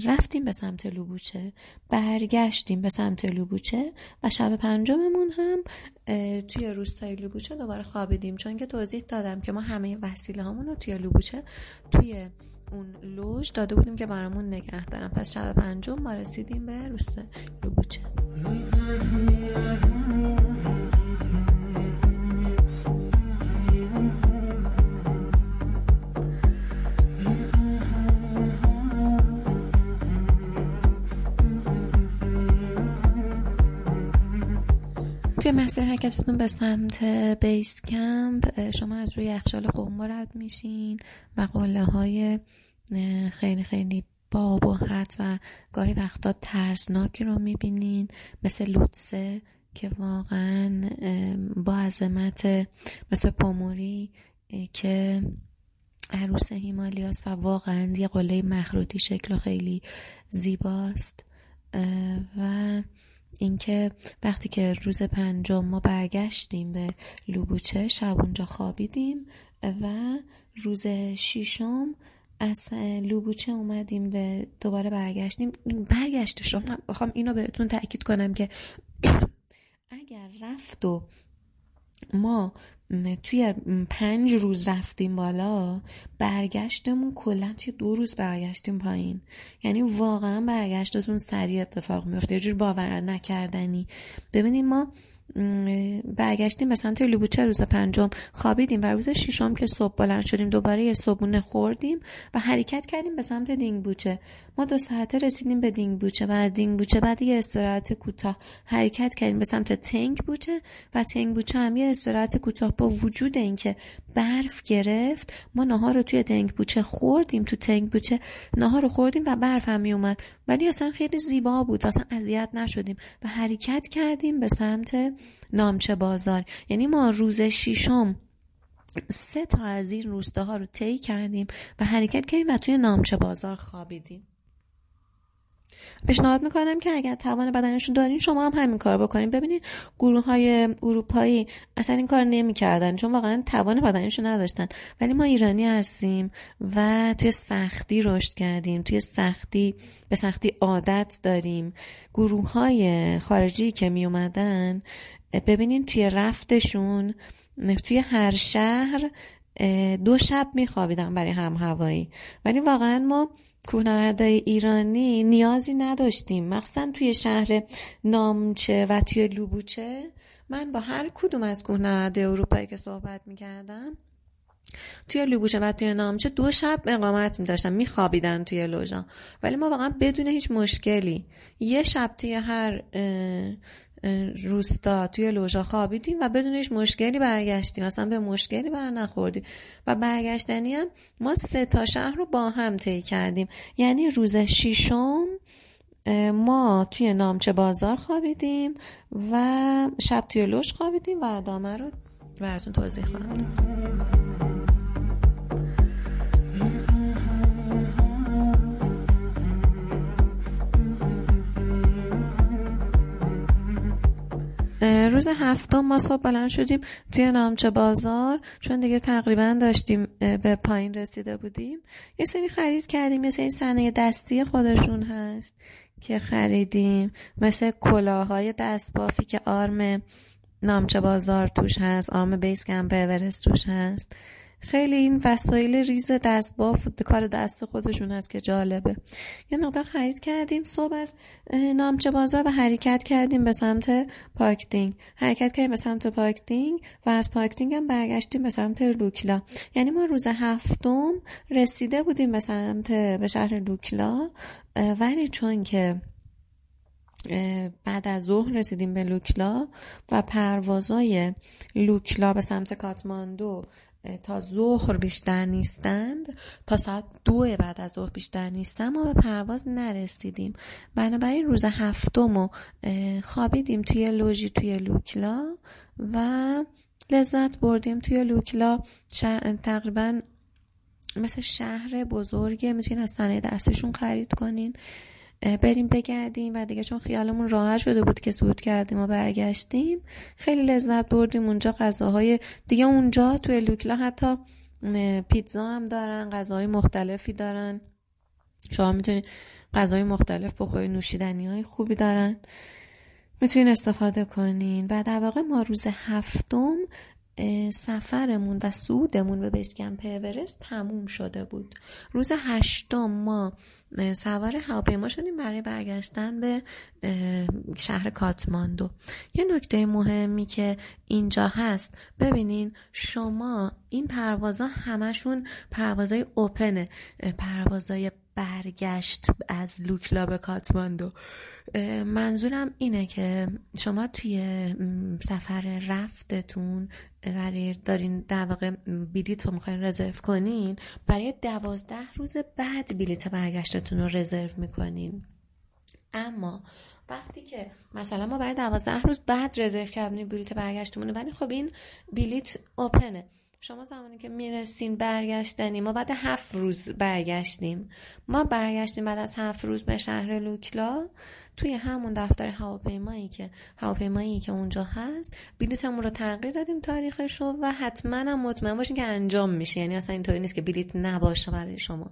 رفتیم به سمت لوبوچه برگشتیم به سمت لوبوچه و شب پنجممون هم توی روستای لوبوچه دوباره خوابیدیم. چون که توضیح دادم که ما همه وسیله رو توی لوبوچه توی اون لوژ داده بودیم که برامون نگه دارم پس شب پنجم ما رسیدیم به روستای لوبوچه. توی مسیر حرکتتون به سمت بیس کمپ شما از روی یخچال قوم رد میشین و قله های خیلی خیلی باب و حد و گاهی وقتا ترسناکی رو می‌بینین مثل لوتسه که واقعا با عظمت مثل پوموری که عروس هیمالیاس و واقعا یه قله مخروطی شکل خیلی زیباست. و اینکه وقتی که روز پنجم ما برگشتیم به لوبوچه شب اونجا خوابیدیم و روز ششم از لوبوچه اومدیم و دوباره برگشتیم. برگشت شما بخوام اینو بهتون تاکید کنم که [coughs] اگر رفت و ما توی پنج روز رفتیم بالا برگشتمون کلا توی دو روز برگشتیم پایین. یعنی واقعا برگشتتون سریع اتفاق میفته یه جور باور نکردنی. ببینیم ما برگشتیم به سمت لوبوچه روز پنجم خوابیدیم و روز ششم که صبح بلند شدیم دوباره یه صبحونه خوردیم و حرکت کردیم به سمت دینگ بوچه ما دو ساعته رسیدیم به دینگ بوچه و از دینگ بوچه بعد یه استراحت کوتاه حرکت کردیم به سمت تنگ بوچه و تنگ بوچه هم یه استراحت کوتاه با وجود اینکه برف گرفت ما نهار رو توی تنگ بوچه خوردیم تو تنگ بوچه نهار رو خوردیم و برف هم می اومد ولی اصلا خیلی زیبا بود اصلا اذیت نشدیم و حرکت کردیم به سمت نامچه بازار. یعنی ما روز ششم سه تا از این روستاها رو طی کردیم و حرکت کردیم و توی نامچه بازار خوابیدیم. پیشنهاد می‌کنم که اگر توان بدنشون دارین شما هم همین کار بکنین. ببینید گروه های اروپایی اصلا این کار نمی‌کردن چون واقعا توان بدنشون نداشتن. ولی ما ایرانی هستیم و توی سختی رشد کردیم توی سختی به سختی عادت داریم. گروه های خارجی که می اومدن ببینین توی رفتشون توی هر شهر دو شب میخوابیدن برای هم هوایی. ولی واقعا ما کوهنوردای ایرانی نیازی نداشتیم. مخصوصا توی شهر نامچه و توی لوبوچه. من با هر کدوم از کوهنوردای اروپایی که صحبت می‌کردم توی لوبوچه و توی نامچه دو شب اقامت می داشتن می خوابیدن توی لوژا ولی ما واقعا بدون هیچ مشکلی یه شب توی هر روستا توی لوژا خوابیدیم و بدون هیچ مشکلی برگشتیم. اصلا به مشکلی بر نخوردیم. و برگشتنی هم ما سه تا شهر رو با هم طی کردیم. یعنی روز ششم ما توی نامچه بازار خوابیدیم و شب توی لوش خوابیدیم و ادامه رو براتون توضیح خواهم. روز هفتم ما صبح بلند شدیم توی نامچه بازار چون دیگه تقریبا داشتیم به پایین رسیده بودیم. یه سری خرید کردیم یه سری صنایع دستی خودشون هست که خریدیم مثل کلاهای دستبافی که آرم نامچه بازار توش هست آرم بیس کمپ اورست توش هست. خیلی این وسایل ریز دستباف کار دست خودشون هست که جالبه. یه مقدار خرید کردیم صبح از نامچه بازار و حرکت کردیم به سمت پارکتینگ حرکت کردیم به سمت پارکتینگ و از پارکتینگ هم برگشتیم به سمت لوکلا. یعنی ما روز هفتم رسیده بودیم به سمت به شهر لوکلا. ولی چون که بعد از ظهر رسیدیم به لوکلا و پروازای لوکلا به سمت کاتماندو تا ظهر بیشتر نیستند تا ساعت دو بعد از ظهر بیشتر نیستن ما به پرواز نرسیدیم. بنابراین روز هفتم و خوابیدیم توی لوژی توی لوکلا و لذت بردیم. توی لوکلا تقریبا مثل شهر بزرگه می‌تونین از صنایع دستشون خرید کنین. بریم بگردیم و دیگه چون خیالمون راحت شده بود که سود کردیم و برگشتیم خیلی لذت بردیم اونجا. غذاهای دیگه اونجا توی لوکلا حتی پیتزا هم دارن غذاهای مختلفی دارن. شما می‌تونید غذای مختلف بخورید نوشیدنی های خوبی دارن. می‌تونین استفاده کنین. و در واقع ما روز هفتم سفرمون و سودمون به بیس کمپ اورست تموم شده بود. روز هشتم ما سوار هواپیما شدیم برای برگشتن به شهر کاتماندو. یه نکته مهمی که اینجا هست ببینین شما این پروازا همشون پروازای اوپنه پروازای برگشت از لوکلا به کاتماندو. منظورم اینه که شما توی سفر رفتتون برای دارین در واقع بلیط رو می‌خواین رزرو کنین برای دوازده روز بعد بلیط برگشتتون رو رزرو می‌کنین. اما وقتی که مثلا ما برای دوازده روز بعد رزرو کردیم بلیط برگشتمونه ولی خب این بلیط اوپنه شما زمانی که می‌رسین برگشتنی ما بعد هفت روز برگشتیم. ما برگشتیم بعد از هفت روز به شهر لوکلا. توی همون دفتر هواپیمایی که هواپیمایی که اونجا هست بلیتمون رو تغییر دادیم تاریخش رو و حتما هم مطمئن باشین که انجام میشه. یعنی اصلا اینطوری نیست که بلیت نباشه برای شما.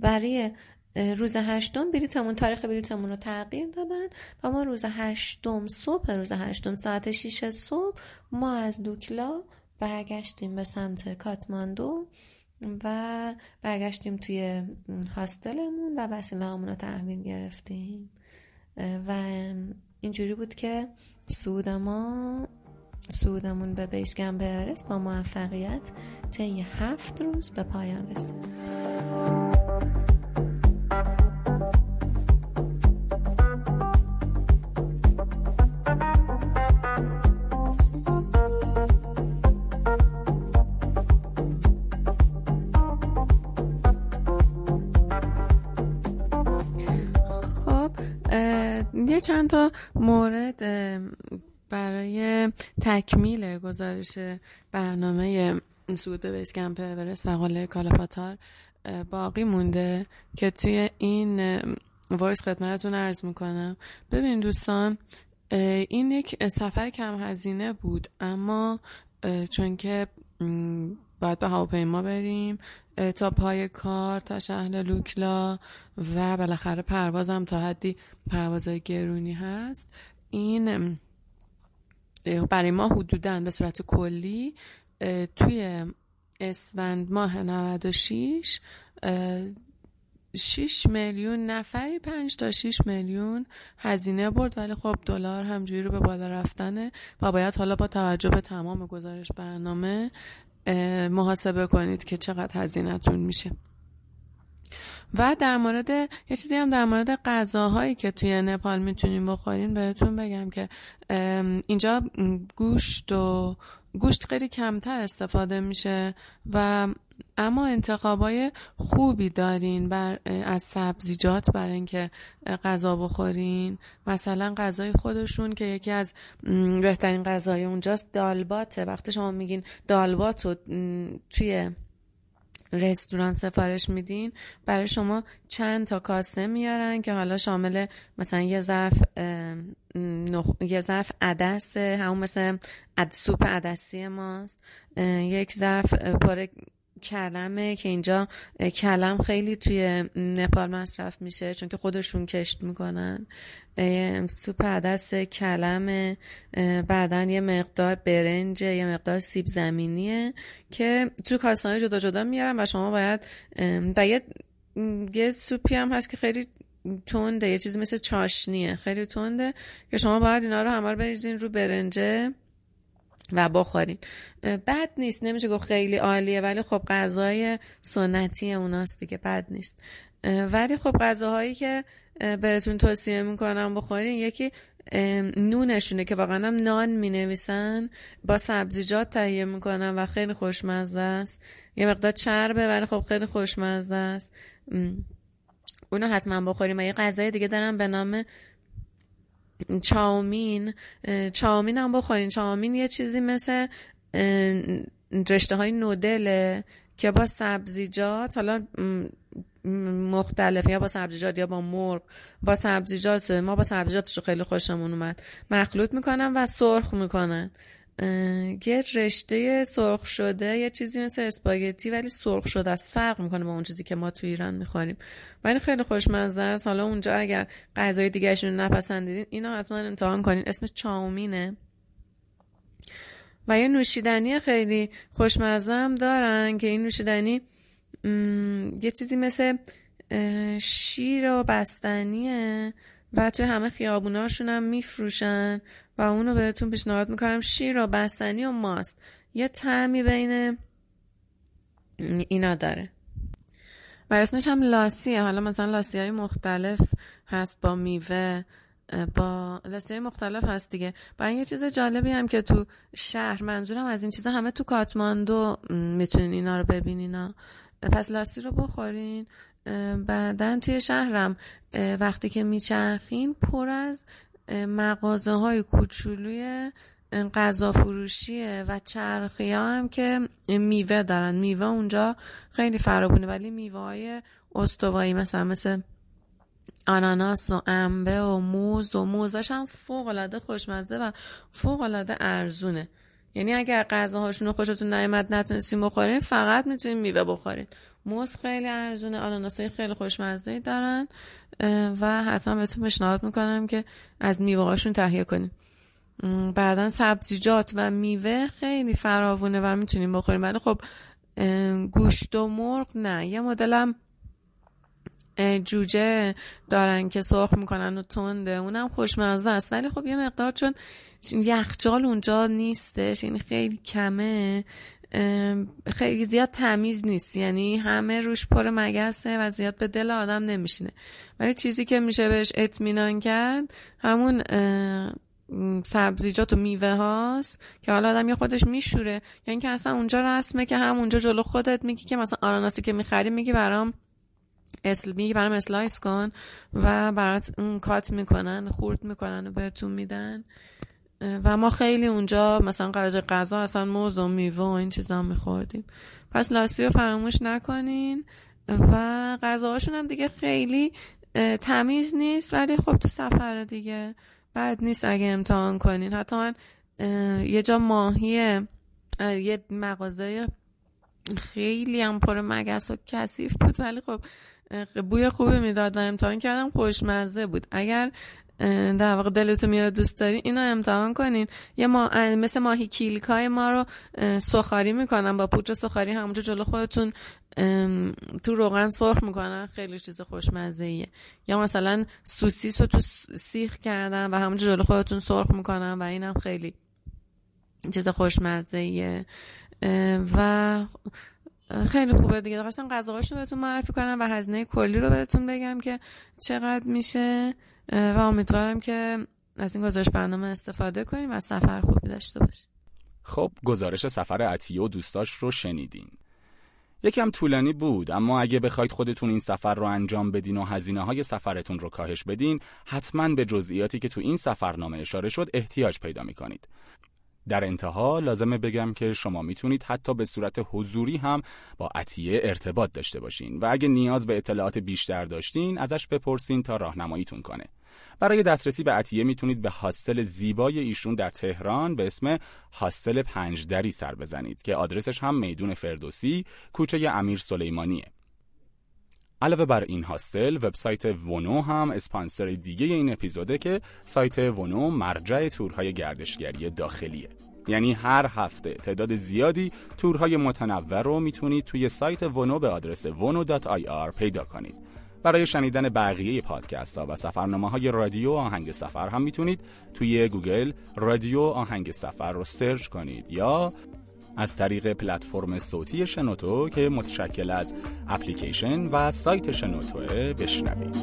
برای روز هشتم بلیتمون تاریخ بلیتمون رو تغییر دادن و ما روز هشتم صبح روز هشتم ساعت 6 صبح ما از دوکلا برگشتیم به سمت کاتماندو. و برگشتیم توی هاستلمون و وسیله همون رو تحویل گرفتیم. و اینجوری بود که سود ما سودمون به بیس به با موفقیت طی هفت روز به پایان رسید. چند تا مورد برای تکمیل گزارش برنامه صعود به base camp و قله کالاپاتار باقی مونده که توی این voice خدمتتون عرض می‌کنم. ببین دوستان این یک سفر کم هزینه بود اما چون که باید به هواپیما بریم تا پای کار تا شهر لوکلا و بالاخره پروازم تا حدی پروازهای گرونی هست. این برای ما حدودا به صورت کلی توی اسفند ماه 96 6 میلیون نفری 5 تا 6 میلیون هزینه برد. ولی خب دلار همجوری رو به بالا رفتنه و باید حالا با توجه به تمام گزارش برنامه محاسبه کنید که چقدر هزینهتون میشه. و در مورد یه چیزی هم در مورد غذاهایی که توی نپال می‌تونیم بخوریم بهتون بگم که اینجا گوشت و گوشت خیلی کمتر استفاده میشه و اما انتخابای خوبی دارین بر از سبزیجات برای اینکه غذا بخورین. مثلا غذای خودشون که یکی از بهترین غذای اونجاست دالباته. وقتی شما میگین دالبات رو توی رستوران سفارش میدین برای شما چند تا کاسه میارن که حالا شامل مثلا یه ظرف یه ظرف عدسه همون مثل عد... سوپ عدسی ماست یک ظرف پر کلمه که اینجا کلم خیلی توی نپال مصرف میشه چون که خودشون کشت می‌کنن. سوپ عدس کلم بعدا یه مقدار برنج یه مقدار سیب زمینیه که تو کاسانه جدا جدا میارن و شما باید یه, یه سوپی هم هست که خیلی تنده یه چیزی مثل چاشنیه خیلی تنده که شما باید اینا رو همه رو بریزین رو برنجه. و بخورین. بد نیست. نمیشه گفت خیلی عالیه ولی خب غذای سنتی اوناست دیگه بد نیست. ولی خب غذاهایی که بهتون توصیه می‌کنم بخورین یکی نونشونه که واقعا هم نان می نویسن با سبزیجات تهیه می‌کنن و خیلی خوشمزه است. یه مقدار چربه ولی خب خیلی خوشمزه است. اونو حتما بخوریم. و یه غذای دیگه دارم به نام چاومین چاومین هم بخورین. چاومین یه چیزی مثل رشته های نودله که با سبزیجات حالا مختلف یا با سبزیجات یا با مرغ با سبزیجات ما با سبزیجاتش خیلی خوشمون اومد. مخلوط می‌کنن و سرخ می‌کنن. یه رشته سرخ شده یه چیزی مثل اسپاگتی ولی سرخ شده است. فرق می‌کنه با اون چیزی که ما تو ایران می‌خوریم. ولی خیلی خوشمزه است. حالا اونجا اگر غذای دیگهشون رو نپسندیدین اینا حتما امتحان کنین. اسمش چاومینه. و یه نوشیدنی خیلی خوشمزه هم دارن که این نوشیدنی یه چیزی مثل شیر و بستنیه و توی همه خیابوناشون هم میفروشن. و اونو بهتون پیشنهاد می‌کنم شیر و بستنی و ماست. یه تعمی بین اینا داره. و اسمش هم لاسیه. حالا مثلا لاسی های مختلف هست با میوه با لاسی مختلف هست دیگه. برای یه چیز جالبی هم که تو شهر منظورم از این چیزا همه تو کاتماندو می‌تونین اینا رو ببینین پس لاسی رو بخورین. بعدا توی شهرم وقتی که میچرخین پر از مغازه های کوچولوی غذا فروشیه و چرخی ها هم که میوه دارن. میوه اونجا خیلی فرابونه ولی میوه های استوایی مثلا مثل آناناس و انبه و موز و موزش هم فوق العاده خوشمزه و فوق العاده ارزونه. یعنی اگر غذاهاشون رو خوشتون نیامد نتونستین بخورین فقط می‌تونین میوه بخورین. موز خیلی ارزونه آناناس خیلی خوشمزه دارن. و حتما بهتون پیشنهاد می‌کنم که از میوه هاشون تهیه کنین بعدا سبزیجات و میوه خیلی فراوونه و می‌تونیم بخوریم. ولی خب گوشت و مرغ نه. یه مدلم جوجه دارن که سرخ می‌کنن و تنده. اونم خوشمزه است. ولی خب یه مقدار چون یخچال اونجا نیستش این خیلی کمه. خیلی زیاد تمیز نیست. یعنی همه روش پر مگسه و زیاد به دل آدم نمیشینه. ولی چیزی که میشه بهش اطمینان کرد همون سبزیجات و میوه هاست که حالا آدم یه خودش میشوره. یعنی که اصلا اونجا رسمه که هم اونجا جلو خودت میگی که مثلا آناناسی که می‌خری میگی برام اسل میگی برام slice کن و برات کات می‌کنن خورد می‌کنن و بهتون میدن. و ما خیلی اونجا مثلا قرار غذا اصلا موز و میوه و این چیزا میخوردیم. پس لاستی رو فراموش نکنین و غذاهاشون هم دیگه خیلی تمیز نیست ولی خب تو سفر دیگه بد نیست اگه امتحان کنین. حتی من یه جا ماهی یه مغازه خیلی هم پر مگس و کثیف بود ولی خب بوی خوبی می‌داد و امتحان کردم خوشمزه بود. اگر در واقع دلتون میاد دوست دارین اینو امتحان کنین. یه ما مثل ماهی کیلکای ما رو سخاری می‌کنن با پودر سخاری همونجا جلو خودتون تو روغن سرخ می‌کنن خیلی چیز خوشمزه ایه یا مثلا سوسیس رو تو سیخ کردن و همونجا جلو خودتون سرخ می‌کنن و اینم خیلی چیز خوشمزه ایه و خیلی خوبه دیگه. داشتم غذاهاشو بهتون معرفی کنم و هزینه کلی رو بهتون بگم که چقدر میشه. و امیدوارم که از این گزارش برنامه استفاده کنیم و سفر خوبی داشته باشید خب گزارش سفر عطیه و دوستاش رو شنیدین. یکم طولانی بود اما اگه بخواید خودتون این سفر رو انجام بدین و هزینه های سفرتون رو کاهش بدین حتما به جزئیاتی که تو این سفرنامه اشاره شد احتیاج پیدا می‌کنید. در انتها لازمه بگم که شما می‌تونید حتی به صورت حضوری هم با عطیه ارتباط داشته باشین و اگه نیاز به اطلاعات بیشتر داشتین ازش بپرسین تا راهنماییتون کنه. برای دسترسی به عطیه می‌تونید به هاستل زیبای ایشون در تهران به اسم هاستل پنجدری سر بزنید که آدرسش هم میدون فردوسی کوچه امیر سلیمانیه. علاوه بر این هاستل وبسایت ونو هم اسپانسر دیگه این اپیزوده که سایت ونو مرجع تورهای گردشگری داخلیه. یعنی هر هفته تعداد زیادی تورهای متنوع رو می‌تونید توی سایت ونو به آدرس vono.ir پیدا کنید. برای شنیدن بقیه پادکست ها و سفرنامه های رادیو آهنگ سفر هم می‌تونید توی گوگل رادیو آهنگ سفر رو search کنید یا از طریق پلتفرم صوتی شنوتو که متشکل از اپلیکیشن و سایت شنوتو بشنوید.